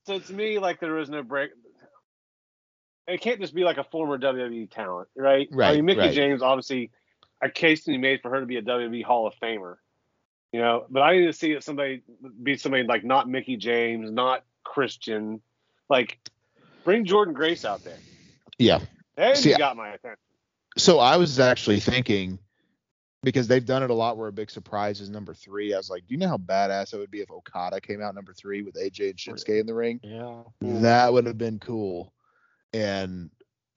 So to me, like there is no break. It can't just be like a former WWE talent, right? Right. I mean, Mickie right. James, obviously, a case to be made for her to be a WWE Hall of Famer. You know, but I need to see it somebody be somebody like not Mickie James, not Christian. Like, bring Jordynne Grace out there. yeah. Then See, you got my attention. So I was actually thinking because they've done it a lot where a big surprise is number three. I was like, do you know how badass it would be if Okada came out number three with AJ and Shinsuke in the ring? Yeah. That would have been cool. And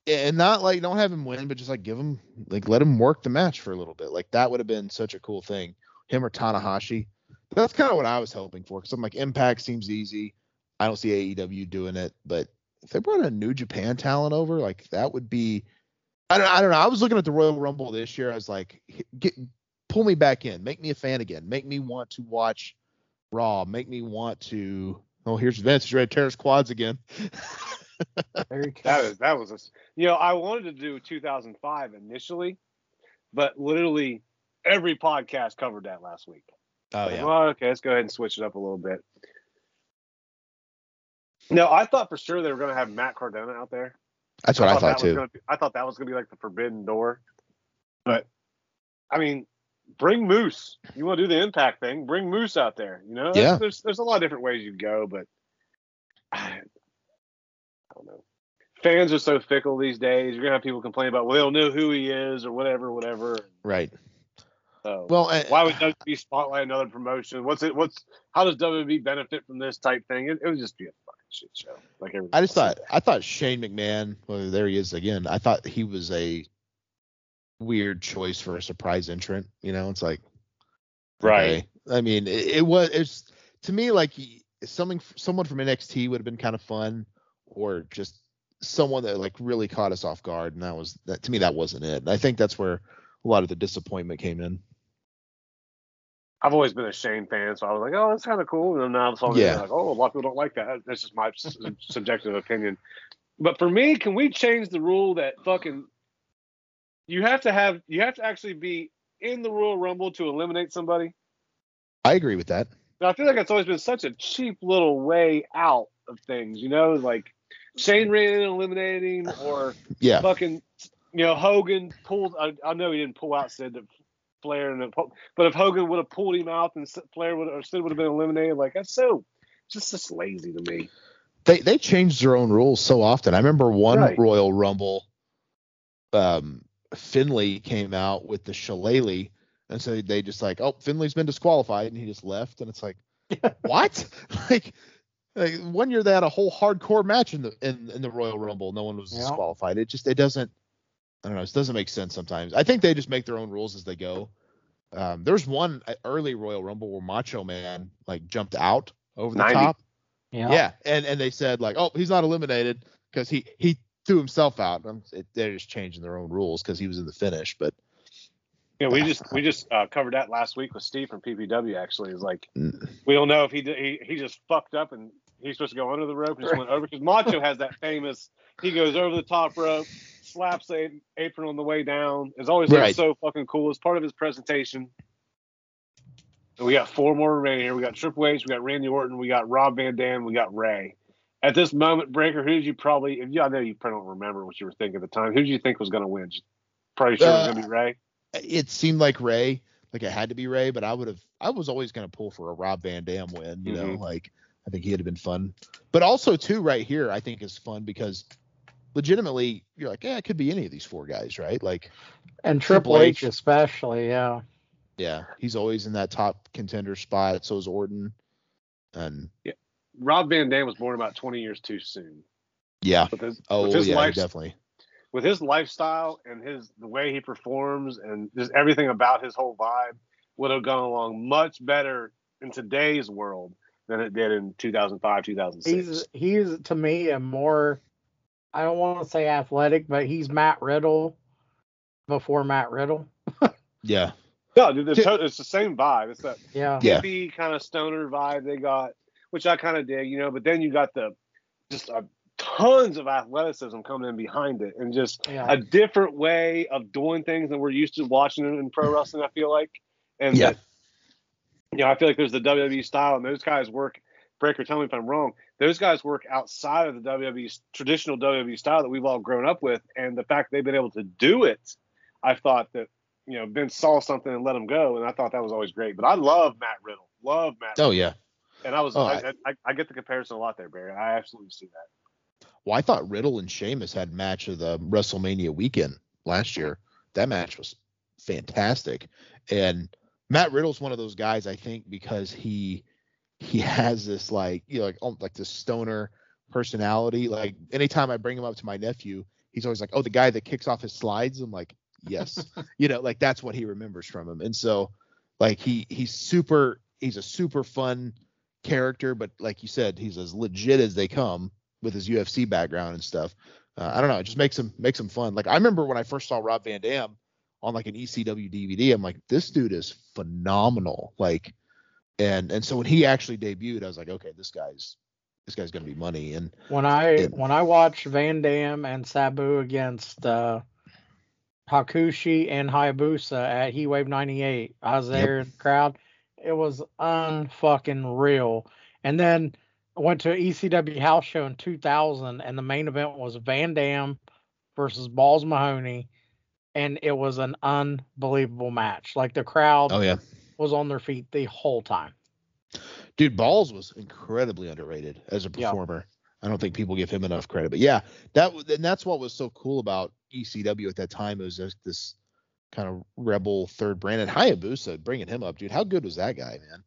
and not like don't have him win, but just like give him like let him work the match for a little bit. Like that would have been such a cool thing. Him or Tanahashi. That's kind of what I was hoping for because I'm like Impact seems easy. I don't see AEW doing it, but if they brought a New Japan talent over, like that would be. I don't. I don't know. I was looking at the Royal Rumble this year. I was like, get pull me back in, make me a fan again, make me want to watch Raw, make me want to. Oh, here's Vince. He's ready to tear his quads again. Very cool. That is that was a you know I wanted to do 2005 initially, but literally every podcast covered that last week. Oh Like, Well, okay, let's go ahead and switch it up a little bit. No, I thought for sure they were going to have Matt Cardona out there. That's what I thought, that was too. Gonna be, I thought that was going to be like the forbidden door. But I mean, bring Moose. You want to do the impact thing? Bring Moose out there. You know, Yeah. There's there's a lot of different ways you go, but I, don't know. Fans are so fickle these days. You're gonna have people complain about, well, they don't know who he is or whatever, whatever. Right. So Well, why would WWE spotlight another promotion? What's it? What's how does WWE benefit from this type thing? It, it would just be a fucking shit show. Like everything I just thought I thought Shane McMahon. Well, there he is again. I thought he was a weird choice for a surprise entrant. You know, it's like Right. okay. I mean, it, it was it's to me like he, something someone from NXT would have been kind of fun, or just someone that like really caught us off guard, and that was that to me that wasn't it. And I think that's where a lot of the disappointment came in. I've always been a Shane fan, so I was like, oh, that's kind of cool. And then now I'm Yeah. like, oh, a lot of people don't like that. That's just my subjective opinion. But for me, can we change the rule that fucking you have to have you have to actually be in the Royal Rumble to eliminate somebody? I agree with that. Now, I feel like it's always been such a cheap little way out of things, you know, like Shane ran in eliminating or Yeah. fucking, you know, Hogan pulled. I, I know he didn't pull out Sid to Flair, and but if Hogan would have pulled him out, and Sid- Flair would or Sid would have been eliminated. Like that's so just just lazy to me. they they change their own rules so often. I remember one Right. Royal Rumble, um, Finlay came out with the shillelagh, and so they just like, oh, Finlay's been disqualified, and he just left, and it's like, what? like, like one year they had a whole hardcore match in the in, in the Royal Rumble, no one was Yeah. disqualified. It just it doesn't, I don't know, it doesn't make sense sometimes. I think they just make their own rules as they go. Um, there's one uh, early Royal Rumble where Macho Man like jumped out over the 90. top. Yeah. Yeah, and and they said like, oh, he's not eliminated because he he threw himself out. Um, it, they're just changing their own rules because he was in the finish. But Yeah, we just we just uh, covered that last week with Steve from PPW. Actually, is like Mm. we don't know if he did, he he just fucked up and he's supposed to go under the rope and just went over because Macho has that famous he goes over the top rope, slaps the apron on the way down. It's always looks Right. so fucking cool. It's part of his presentation. And we got four more remaining here. We got Triple H, we got Randy Orton, we got Rob Van Dam, we got Rey. At this moment, Breaker, who did you probably? If you, I know you probably don't remember what you were thinking at the time. Who did you think was going to win? Probably sure it was Uh, going to be Rey. it seemed like Rey, like it had to be Rey. But I would have, I was always gonna pull for a Rob Van Dam win. You know, Mhm. like I think he'd have been fun. But also too, right here, I think is fun because legitimately, you're like, yeah, it could be any of these four guys, right? Like, And Triple Triple H H. especially, yeah. yeah, he's always in that top contender spot. So is Orton, and Rob Van Dam was born about 20 years too soon. yeah, With his, oh with his yeah, life, definitely. with his lifestyle and his the way he performs and just everything about his whole vibe would have gone along much better in today's world than it did in 2005, 2006. He's he's to me a more I don't want to say athletic, but he's Matt Riddle before Matt Riddle. Yeah, no, dude, the to- it's the same vibe. It's that Yeah. Yeah. hippie kind of stoner vibe they got, which I kind of dig, you know. But then you got the just uh, tons of athleticism coming in behind it, and just Yeah. a different way of doing things than we're used to watching in pro wrestling. I feel like, and Yeah. You know, I feel like there's the WWE style, and those guys work. Breaker, tell me if I'm wrong. Those guys work outside of the WWE traditional WWE style that we've all grown up with, and the fact they've been able to do it, I thought that you know Vince saw something and let him go, and I thought that was always great. But I love Matt Riddle, love Matt, oh Riddle. yeah. and I was Oh, I, I, I get the comparison a lot there, Barry. I absolutely see that. Well, I thought Riddle and Sheamus had match of the WrestleMania weekend last year. That match was fantastic, and Matt Riddle's one of those guys I think because he he has this like you know like oh, like this stoner personality. Like anytime I bring him up to my nephew, he's always like, "Oh, the guy that kicks off his slides." I'm like, "Yes," you know, like that's what he remembers from him. And so, like he he's super he's a super fun character, but like you said, he's as legit as they come with his UFC background and stuff. Uh, I don't know, it just makes him makes him fun. Like I remember when I first saw Rob Van Dam on like an ECW DVD, I'm like, this dude is phenomenal. Like, and and so when he actually debuted, I was like, okay, this guy's this guy's gonna be money. And When I Yeah. when I watched Van Dam and Sabu against uh, Hakushi and Hayabusa at Heat Wave '98, I was Yep. there in the crowd. It was unfucking real. And then I went to an ECW house show in 2000, and the main event was Van Dam versus Balls Mahoney, and it was an unbelievable match. Like the crowd oh yeah, was on their feet the whole time. dude, Balls was incredibly underrated as a Yeah. performer. I don't think people give him enough credit. But yeah, that and that's what was so cool about ECW at that time. It was just this kind of rebel third brand and Hayabusa bringing him up, dude. How good was that guy, man?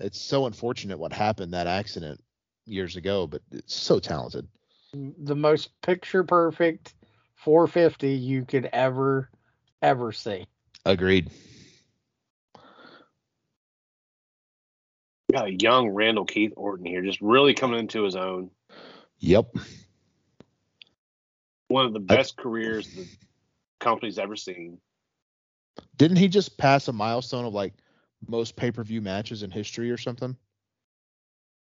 It's so unfortunate what happened that accident years ago, but it's so talented. the most picture perfect 450 you could ever ever see. Agreed. We got a young Randall Keith Orton here, just really coming into his own. Yep. One of the best careers the company's ever seen. Didn't he just pass a milestone of like most pay-per-view matches in history or something?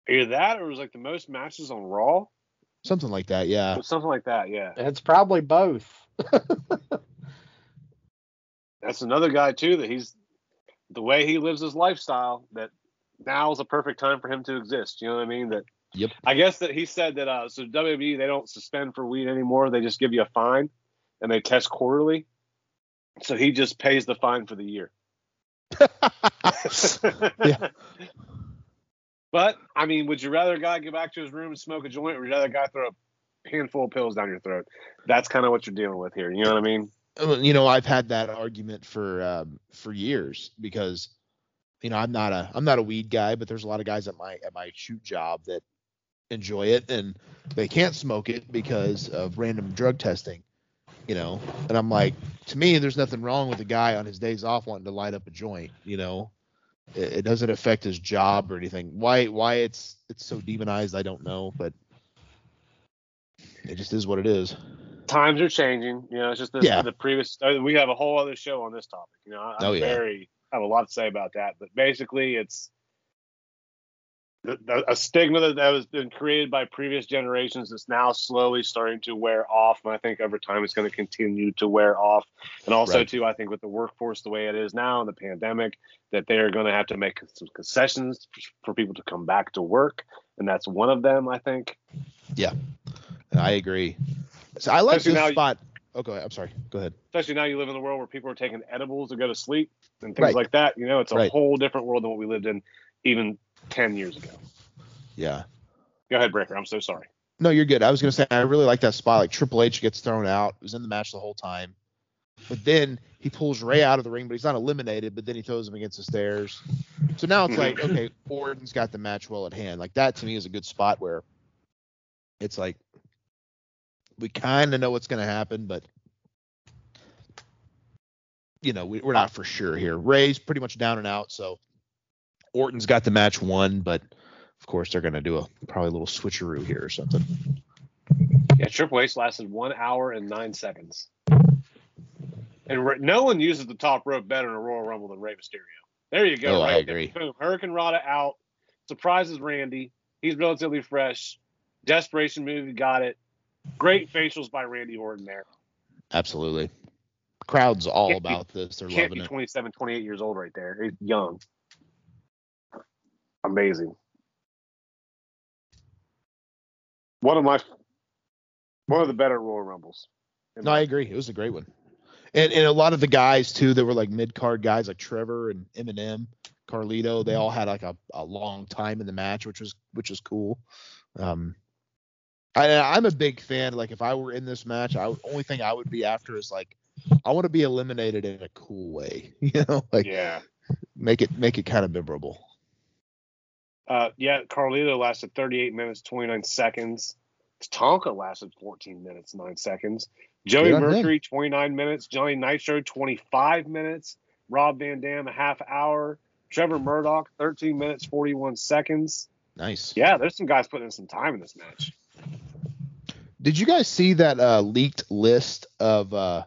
Either that, or it was like the most matches on Raw, Something like that. Yeah. something like that. Yeah, It's probably both. that's another guy too. That he's the way he lives his lifestyle. That now is a perfect time for him to exist. You know what I mean? That. Yep. I guess that he said that. Uh, so WWE they don't suspend for weed anymore. They just give you a fine, and they test quarterly. So he just pays the fine for the year. Yeah. But I mean, would you rather a guy go back to his room and smoke a joint, or would you rather a guy throw a handful of pills down your throat? That's kind of what you're dealing with here. You know what I mean? Uh, you know i've had that argument for um, for years because you know i'm not a i'm not a weed guy but there's a lot of guys at my at my shoot job that enjoy it and they can't smoke it because of random drug testing you know and i'm like to me there's nothing wrong with a guy on his days off wanting to light up a joint you know it, it doesn't affect his job or anything why why it's it's so demonized i don't know but it just is what it is Times are changing. You know, it's just this, Yeah. the previous. uh, We have a whole other show on this topic. You know, I- I'm Oh, yeah. very I have a lot to say about that. But basically, it's the, the, a stigma that, that has been created by previous generations that's now slowly starting to wear off. And I think over time it's going to continue to wear off. And also, Right. too, I think with the workforce the way it is now in the pandemic, that they're going to have to make some concessions for people to come back to work. And that's one of them, I think. Yeah. I agree. So I like Especially this spot. Oh, go ahead. I'm sorry. Go ahead. Especially now you live in the world where people are taking edibles to go to sleep and things Right. like that. You know, it's a Right. whole different world than what we lived in even 10 years ago. Yeah. Go ahead, Breaker. I'm so sorry. No, you're good. I was gonna say I really like that spot. Like Triple H gets thrown out, was in the match the whole time, but then he pulls Rey out of the ring, but he's not eliminated. But then he throws him against the stairs. So now it's like, mm-hmm. okay, Orton's got the match well at hand. Like that to me is a good spot where it's like we kind of know what's gonna happen, but you know we, we're not for sure here. Rey's pretty much down and out, so Orton's got the match won, but of course they're gonna do a probably a little switcheroo here or something. Yeah, Triple H lasted one hour and nine seconds. And Ra- no one uses the top rope better in a Royal Rumble than Rey Mysterio. There you go. Oh, I right there. agree. Boom. Hurricanrana out. Surprises Randy. He's relatively fresh. Desperation move. Got it. Great facials by Randy Orton there. Absolutely. Crowd's all Can't be- about this. They're Can't loving be it. 27, 28 years old right there. He's young. Amazing. One of my one of the better Royal Rumbles. No, I agree. It was a great one. And and a lot of the guys too that were like mid card guys like Trevor and MNM, Carlito, they all had like a, a long time in the match, which was which was cool. Um I I'm a big fan. Like if I were in this match, I would- only thing I would be after is like I want to be eliminated in a cool way. You know, like yeah. make it make it kind of memorable. Uh, yeah, Carlito lasted 38 minutes, 29 seconds. Tonka lasted 14 minutes, 9 seconds. Joey Good. Mercury, 29 minutes. Johnny Nitro, 25 minutes. Rob Van Dam, a half hour. Trevor Murdoch, 13 minutes, 41 seconds. Nice. Yeah, there's some guys putting in some time in this match. Did you guys see that uh, leaked list of uh,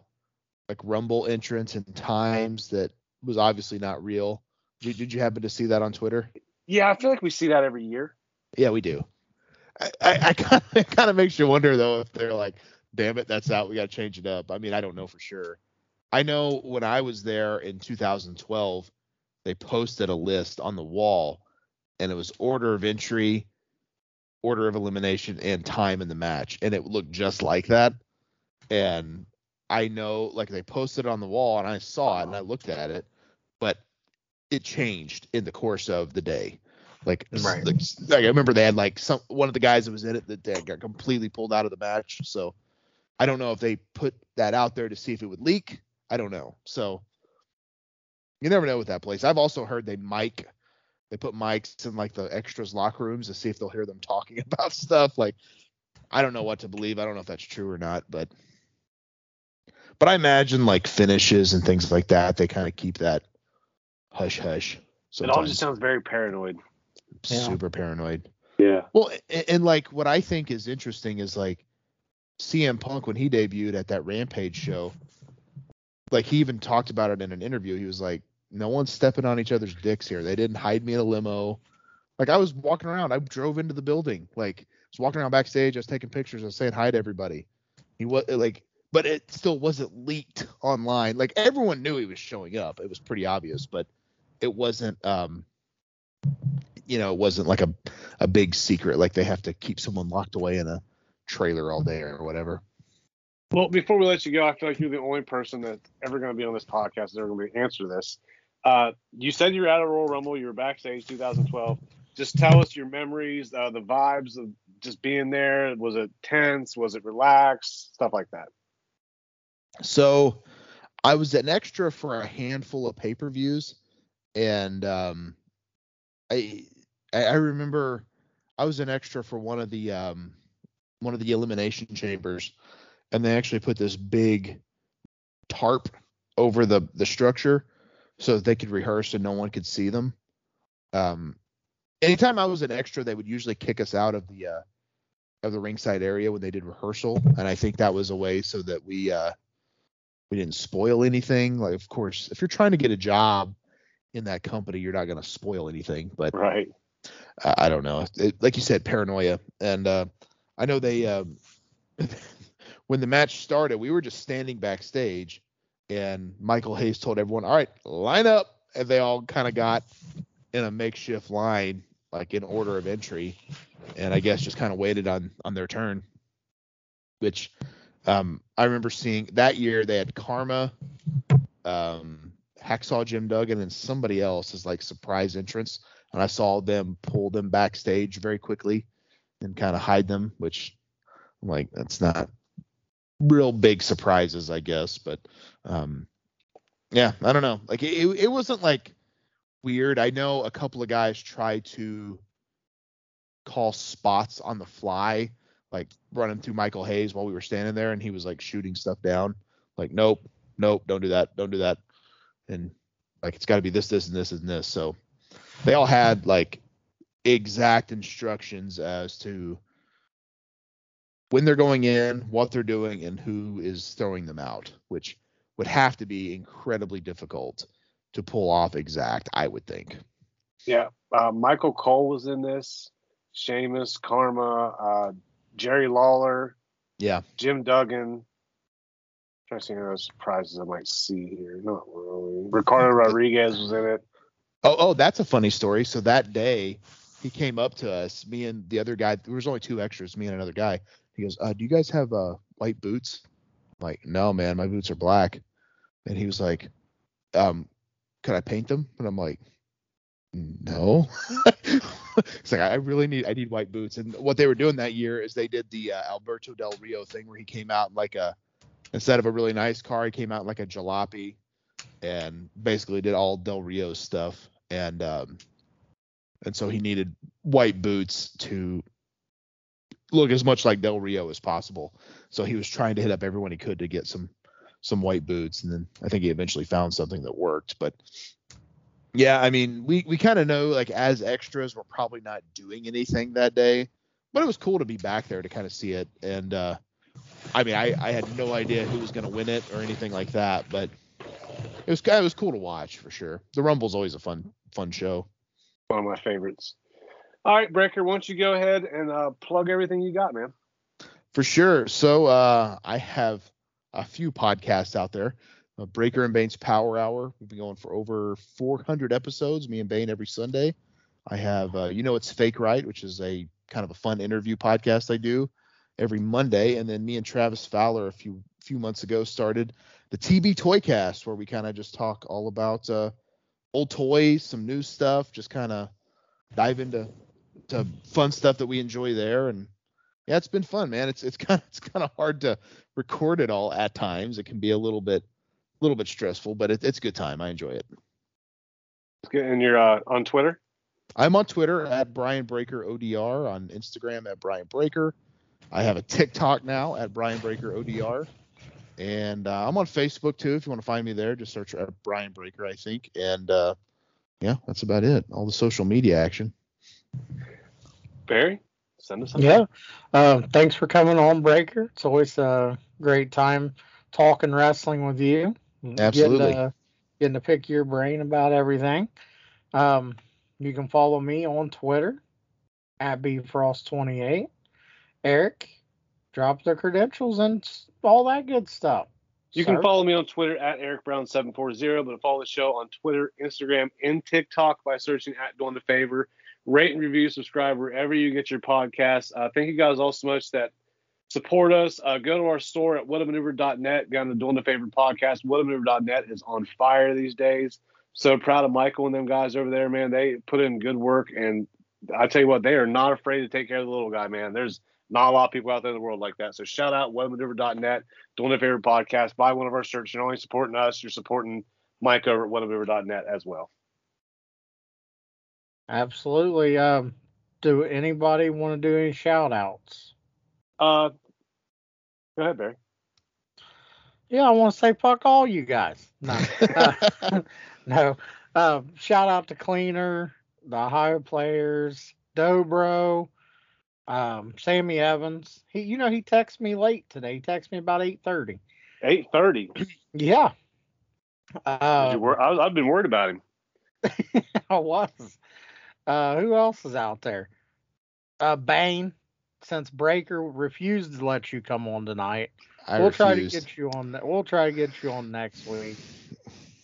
like Rumble entrants and times that was obviously not real? Did, did you happen to see that on Twitter? Yeah, I feel like we see that every year. Yeah, we do. I, I, I it kind of makes you wonder though if they're like, damn it, that's out. We got to change it up. I mean, I don't know for sure. I know when I was there in 2012, they posted a list on the wall, and it was order of entry, order of elimination, and time in the match, and it looked just like that. And I know, like they posted it on the wall, and I saw it, and I looked at it, but it changed in the course of the day. Like, Right. like, like I remember they had like some one of the guys that was in it that they got completely pulled out of the match. So I don't know if they put that out there to see if it would leak. I don't know. So you never know with that place. I've also heard they mic they put mics in like the extras locker rooms to see if they'll hear them talking about stuff. Like I don't know what to believe. I don't know if that's true or not, but but I imagine like finishes and things like that, they kind of keep that hush hush. It all just sounds very paranoid. Yeah. super paranoid. Yeah. Well, a- and, like what I think is interesting is like CM Punk when he debuted at that Rampage show, like he even talked about it in an interview. He was like, "No one's stepping on each other's dicks here. They didn't hide me in a limo. Like I was walking around. I drove into the building. Like I was walking around backstage. I was taking pictures. I was saying hi to everybody. He was like, but it still wasn't leaked online. Like everyone knew he was showing up. It was pretty obvious, but it wasn't. um you know, it wasn't like a a big secret. Like they have to keep someone locked away in a trailer all day or whatever. Well, before we let you go, I feel like you're the only person that's ever going to be on this podcast that's ever going to be answer this. Uh, you said you were at a Royal Rumble. You were backstage 2012. Just tell us your memories, uh, the vibes of just being there. Was it tense? Was it relaxed? Stuff like that. So I was an extra for a handful of pay per views, and um, I I remember I was an extra for one of the um, one of the elimination chambers, and they actually put this big tarp over the the structure so that they could rehearse and no one could see them. Um, anytime I was an extra, they would usually kick us out of the uh, of the ringside area when they did rehearsal, and I think that was a way so that we uh, we didn't spoil anything. Like, of course, if you're trying to get a job in that company, you're not going to spoil anything. But Right. uh, I don't know. It, like you said, paranoia. And uh, I know they, um, when the match started, we were just standing backstage, and Michael Hayes told everyone, "All right, line up," and they all kind of got in a makeshift line, like in order of entry, and I guess just kind of waited on on their turn. Which um, I remember seeing that year. They had Karma, um, Hacksaw Jim Duggan, and somebody else as like surprise entrance and I saw them pull them backstage very quickly. and kind of hide them, which I'm like that's not real big surprises, I guess. But um, yeah, I don't know. Like it, it wasn't like weird. I know a couple of guys tried to call spots on the fly, like running through Michael Hayes while we were standing there, and he was like shooting stuff down. Like, nope, nope, don't do that, don't do that. And like it's got to be this, this, and this, and this. So they all had like exact instructions as to when they're going in, what they're doing, and who is throwing them out, which would have to be incredibly difficult to pull off exact, I would think. Yeah, uh, Michael Cole was in this. Sheamus, Karma, uh, Jerry Lawler, Yeah. Jim Duggan. Trying to see any other surprises I might see here. Not really. Ricardo Rodriguez was in it. Oh, oh, that's a funny story. So that day, he came up to us, me and the other guy. There was only two extras, me and another guy. He goes, uh, "Do you guys have uh, white boots?" I'm like, "No, man, my boots are black." And he was like, "Um, could I paint them?" And I'm like, "No." it's like I really need I need white boots. And what they were doing that year is they did the uh, Alberto Del Rio thing where he came out in like a instead of a really nice car, he came out in like a jalopy and basically did all Del Rio stuff. And um, and so he needed white boots to look as much like Del Rio as possible. So he was trying to hit up everyone he could to get some some white boots, and then I think he eventually found something that worked. But yeah, I mean, we we kind of know like as extras, we're probably not doing anything that day, but it was cool to be back there to kind of see it. And uh, I mean, I I had no idea who was going to win it or anything like that, but it was it was cool to watch for sure. The Rumble's always a fun fun show. One of my favorites. All right, Breaker, why don't you go ahead and uh, plug everything you got, man? For sure. So uh, I have a few podcasts out there. Uh, Breaker and Bane's Power Hour. We've been going for over 400 episodes. Me and Bane every Sunday. I have, uh, you know, it's Fake Right, which is a kind of a fun interview podcast I do every Monday. And then me and Travis Fowler a few few months ago started the TB Toycast, where we kind of just talk all about uh, old toys, some new stuff, just kind of dive into to fun stuff that we enjoy there. And yeah, it's been fun, man. It's it's kind of it's kind of hard to record it all at times. It can be a little bit a little bit stressful, but it, it's a good time. I enjoy it. And you're uh, on Twitter? I'm on Twitter at Brian Breaker ODR, on Instagram at Brian Breaker. I have a TikTok now at Brian Breaker ODR. And uh, I'm on Facebook too. If you want to find me there, just search at Brian Breaker, I think. And uh, yeah, that's about it. All the social media action. Barry, send us something. Yeah. Uh, thanks for coming on, Breaker. It's always a great time talking wrestling with you. Absolutely. Getting to, getting to pick your brain about everything. Um, you can follow me on Twitter at bfrost28. Eric, drop their credentials and all that good stuff. You can follow me on Twitter at Eric Brown740, but follow the show on Twitter, Instagram, and TikTok by searching at Doing the Favor. Rate and review, subscribe wherever you get your podcasts. Uh, thank you guys all so much that support us. Uh, go to our store at whatamaneuver.net. Go on the Doing the Favor podcast. Whatamaneuver.net is on fire these days. So proud of Michael and them guys over there, man. They put in good work, and I tell you what, they are not afraid to take care of the little guy, man. There's not a lot of people out there in the world like that. So shout out whatamaneuver.net, Doing the Favor podcast. Buy one of our shirts. You're not only supporting us, you're supporting Mike over at whatamaneuver.net as well. Absolutely. Um, do anybody want to do any shout outs? Uh, go ahead, Barry. Yeah, I want to say fuck all you guys. No, uh, no. Uh, shout out to Cleaner, the Ohio players, Dobro, um, Sammy Evans. He, you know, he texted me late today. He texted me about eight thirty. Eight thirty. Yeah. Uh, you wor- I, I've been worried about him. I was. Uh, who else is out there? Uh, Bane. Since Breaker refused to let you come on tonight, I we'll try to get you on. We'll try to get you on next week.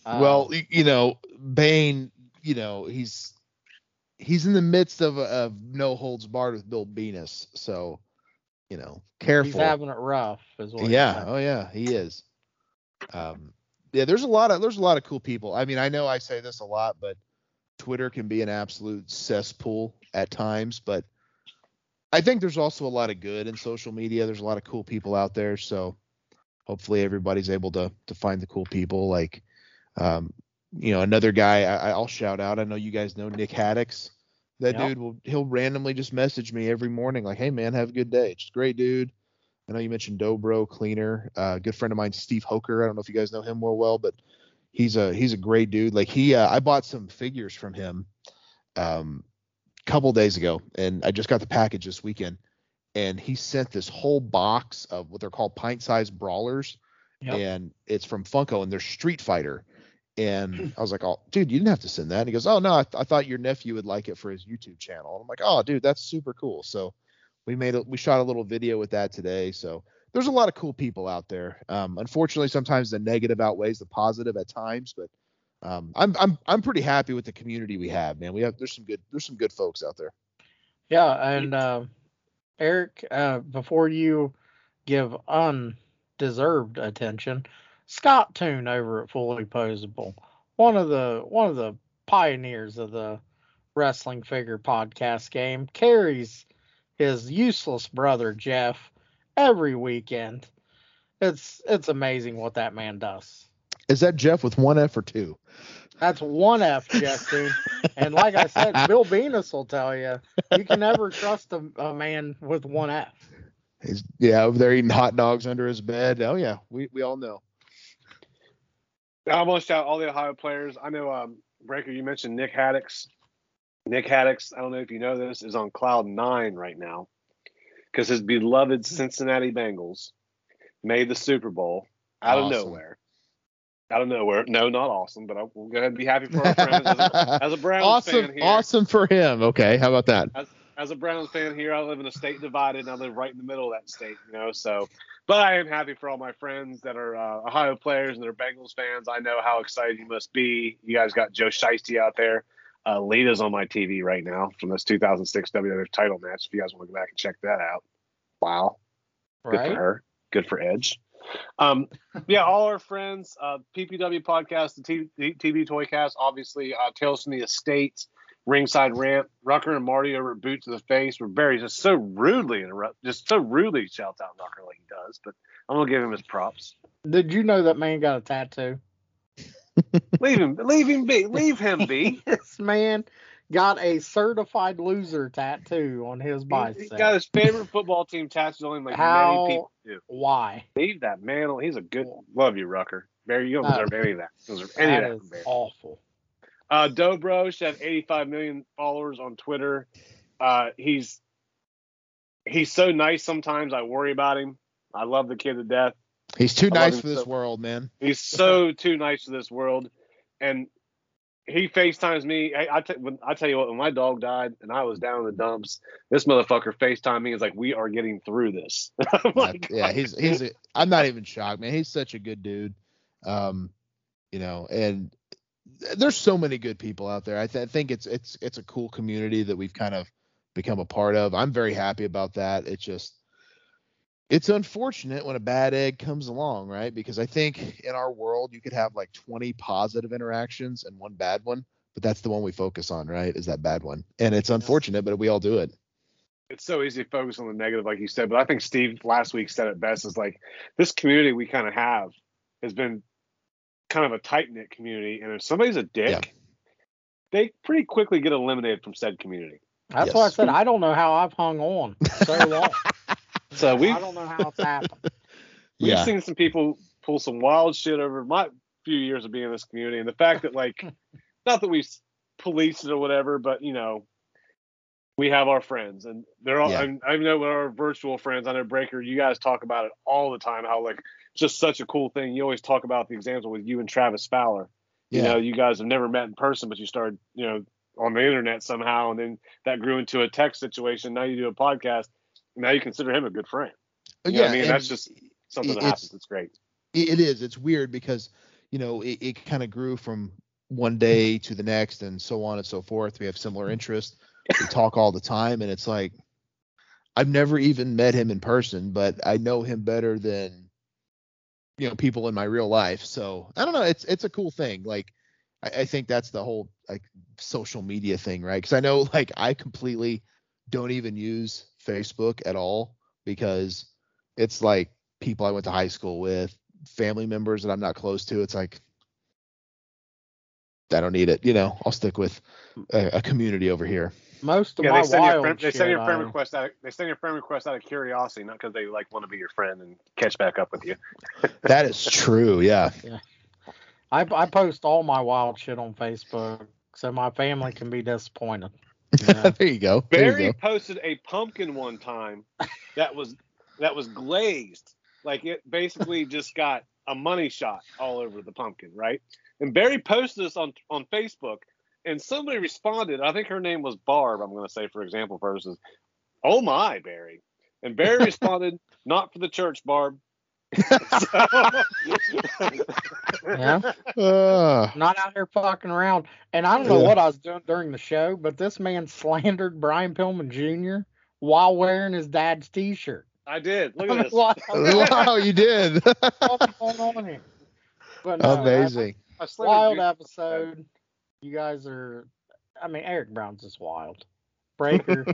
Uh, well, you know, Bane, you know, he's he's in the midst of of no holds barred with Bill Venus, so you know, careful. he's having it rough, what. he yeah, oh yeah, he is. Um, yeah, there's a lot of there's a lot of cool people. I mean, I know I say this a lot, but Twitter can be an absolute cesspool at times. But I think there's also a lot of good in social media. There's a lot of cool people out there, so hopefully everybody's able to to find the cool people. Like, um, you know, another guy I, I'll shout out. I know you guys know Nick Haddix. That Yep. dude will he'll randomly just message me every morning like, "Hey man, have a good day." Just great dude. I know you mentioned Dobro Cleaner, uh, good friend of mine, Steve Hoker. I don't know if you guys know him well, well, but he's a he's a great dude. Like he, uh, I bought some figures from him, um, a couple days ago, and I just got the package this weekend. And he sent this whole box of what they're called pint-sized brawlers, Yep. and it's from Funko, and they're Street Fighter. And I was like, "Oh, dude, you didn't have to send that." And he goes, "Oh no, I, th- I thought your nephew would like it for his YouTube channel." And I'm like, "Oh, dude, that's super cool." So we made a we shot a little video with that today. So there's a lot of cool people out there. Um, unfortunately, sometimes the negative outweighs the positive at times, but um, I'm I'm I'm pretty happy with the community we have, man. We have there's some good there's some good folks out there. Yeah, and uh, Eric, uh, before you give undeserved attention, Scott Toon over at Fully Posable, one of the one of the pioneers of the wrestling figure podcast game, carries his useless brother Jeff every weekend. It's it's amazing what that man does. Is that Jeff with one F or two? That's one F, Jeff Toon. and like I said, Bill Venus will tell you, you can never trust a, a man with one F. He's yeah over there eating hot dogs under his bed. Oh yeah, we we all know. I want to shout all the Ohio players. I know, um, Breaker, you mentioned Nick Haddix. Nick Haddix, I don't know if you know this, is on cloud nine right now because his beloved Cincinnati Bengals made the Super Bowl out of nowhere. Out of nowhere. No, not awesome, but I, we'll go ahead and be happy for our friends. As a, as a Browns awesome, fan here, awesome for him. Okay, how about that? as a Browns fan here, I live in a state divided, and I live right in the middle of that state, you know. So, but I am happy for all my friends that are uh, Ohio players and they're Bengals fans. I know how excited you must be. You guys got Joe Shiesty out there. Uh, Lita's on my TV right now from this 2006 WWE title match. If you guys want to go back and check that out, wow, good Right? for her, good for Edge. Um, yeah, all our friends, uh, PPW podcast, the T- T- TV Toycast, obviously, uh, Tales from the Estate, Ringside Rant, Rucker and Marty over at Boot to the Face where very just so rudely interrupt, just so rudely shouts out Rucker like he does. But I'm gonna give him his props. Did you know that man got a tattoo? Leave him, leave him be, leave him be. This man got a certified loser tattoo on his He, bicep. he got his favorite football team tattooed on him like How- many people do. Why? Leave that man. He's a good. Love you, Rucker. Barry, you don't No. deserve any of that. Deserve any That of that. is awful. Uh, Dobro should have 85 million followers on Twitter. Uh, he's he's so nice. Sometimes I worry about him. I love the kid to death. He's too I nice for this so- world, man. He's so too nice for this world, and he FaceTimes me. I, I, t- when, I tell you what, when my dog died and I was down in the dumps, this motherfucker FaceTime me. Is like, we are getting through this. I'm yeah, he's he's. A, I'm not even shocked, man. He's such a good dude. Um, you know, and there's so many good people out there. I, th- I think it's it's it's a cool community that we've kind of become a part of. I'm very happy about that. It's just it's unfortunate when a bad egg comes along, right? Because I think in our world you could have like 20 positive interactions and one bad one, but that's the one we focus on, right? Is that bad one? And it's unfortunate, but we all do it. it's so easy to focus on the negative, like you said. But I think Steve last week said it best: is like this community we kind of have has been kind of a tight knit community, and if somebody's a dick, Yeah. they pretty quickly get eliminated from said community. That's Yes. why I said I don't know how I've hung on so long. So we I don't know how it's happened. we've Yeah. seen some people pull some wild shit over my few years of being in this community, and the fact that like, not that we police it or whatever, but you know. We have our friends, and they're all. Yeah. I, I know our virtual friends. I know Breaker. You guys talk about it all the time. How like just such a cool thing. You always talk about the example with you and Travis Fowler. You Yeah. know, you guys have never met in person, but you started, you know, on the internet somehow, and then that grew into a text situation. Now you do a podcast. Now you consider him a good friend. You what I mean? That's just something that happens. It's great. it it is. It's weird because you know it, it kind of grew from one day to the next and so on and so forth. We have similar interests. We talk all the time, and it's like I've never even met him in person, but I know him better than you know people in my real life. So I don't know. It's it's a cool thing. Like I, I think that's the whole like social media thing, right? Because I know like I completely don't even use Facebook at all because it's like people I went to high school with, family members that I'm not close to. It's like I don't need it. You know, I'll stick with a, a community over here. Most of Yeah, my they send, your wild friend, they shit, send your friend I- request out. Of, they send your friend request out of curiosity, not because they like want to be your friend and catch back up with you. That is true. Yeah. I, I post all my wild shit on Facebook so my family can be disappointed. Yeah. there you go. There you Barry go. posted a pumpkin one time that was that was glazed. Like it basically just got a money shot all over the pumpkin, right? And Barry posted this on on Facebook, and somebody responded. I think her name was Barb. I'm going to say for example purposes. Oh my, Barry! And Barry responded, "Not for the church, Barb." yeah. Uh, Not out here fucking around. And I don't know Yeah. what I was doing during the show, but this man slandered Brian Pillman Jr. while wearing his dad's t shirt. I did. Look at this. wow, you did. what's going on here? But no, Amazing. I a slandered wild you. episode. You guys are, I mean, Eric Brown's just wild. Breaker,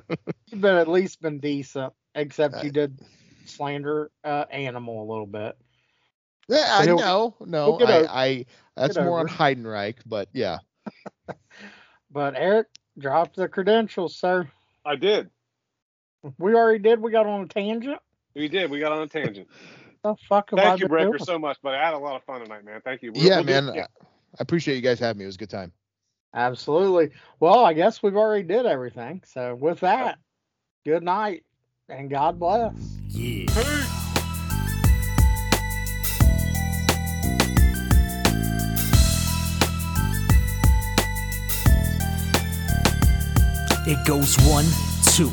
you've been at least been decent, except you did slander uh, animal a little bit. Yeah, I know. No, he'll get I, I, that's get more on over Heidenreich, but yeah. But Eric, dropped the credentials, sir. I did. We already did. We got on a tangent. We did. We got on a tangent. The fuck Thank you, been Breaker, doing? so much, but I had a lot of fun tonight, man. Thank you. We'll- yeah, we'll man. again. I I appreciate you guys having me. It was a good time. Absolutely. Well, I guess we've already did everything. So with that, good night and God bless. Yeah. It goes one, two,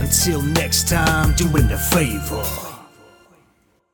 Until next time, doing the favor.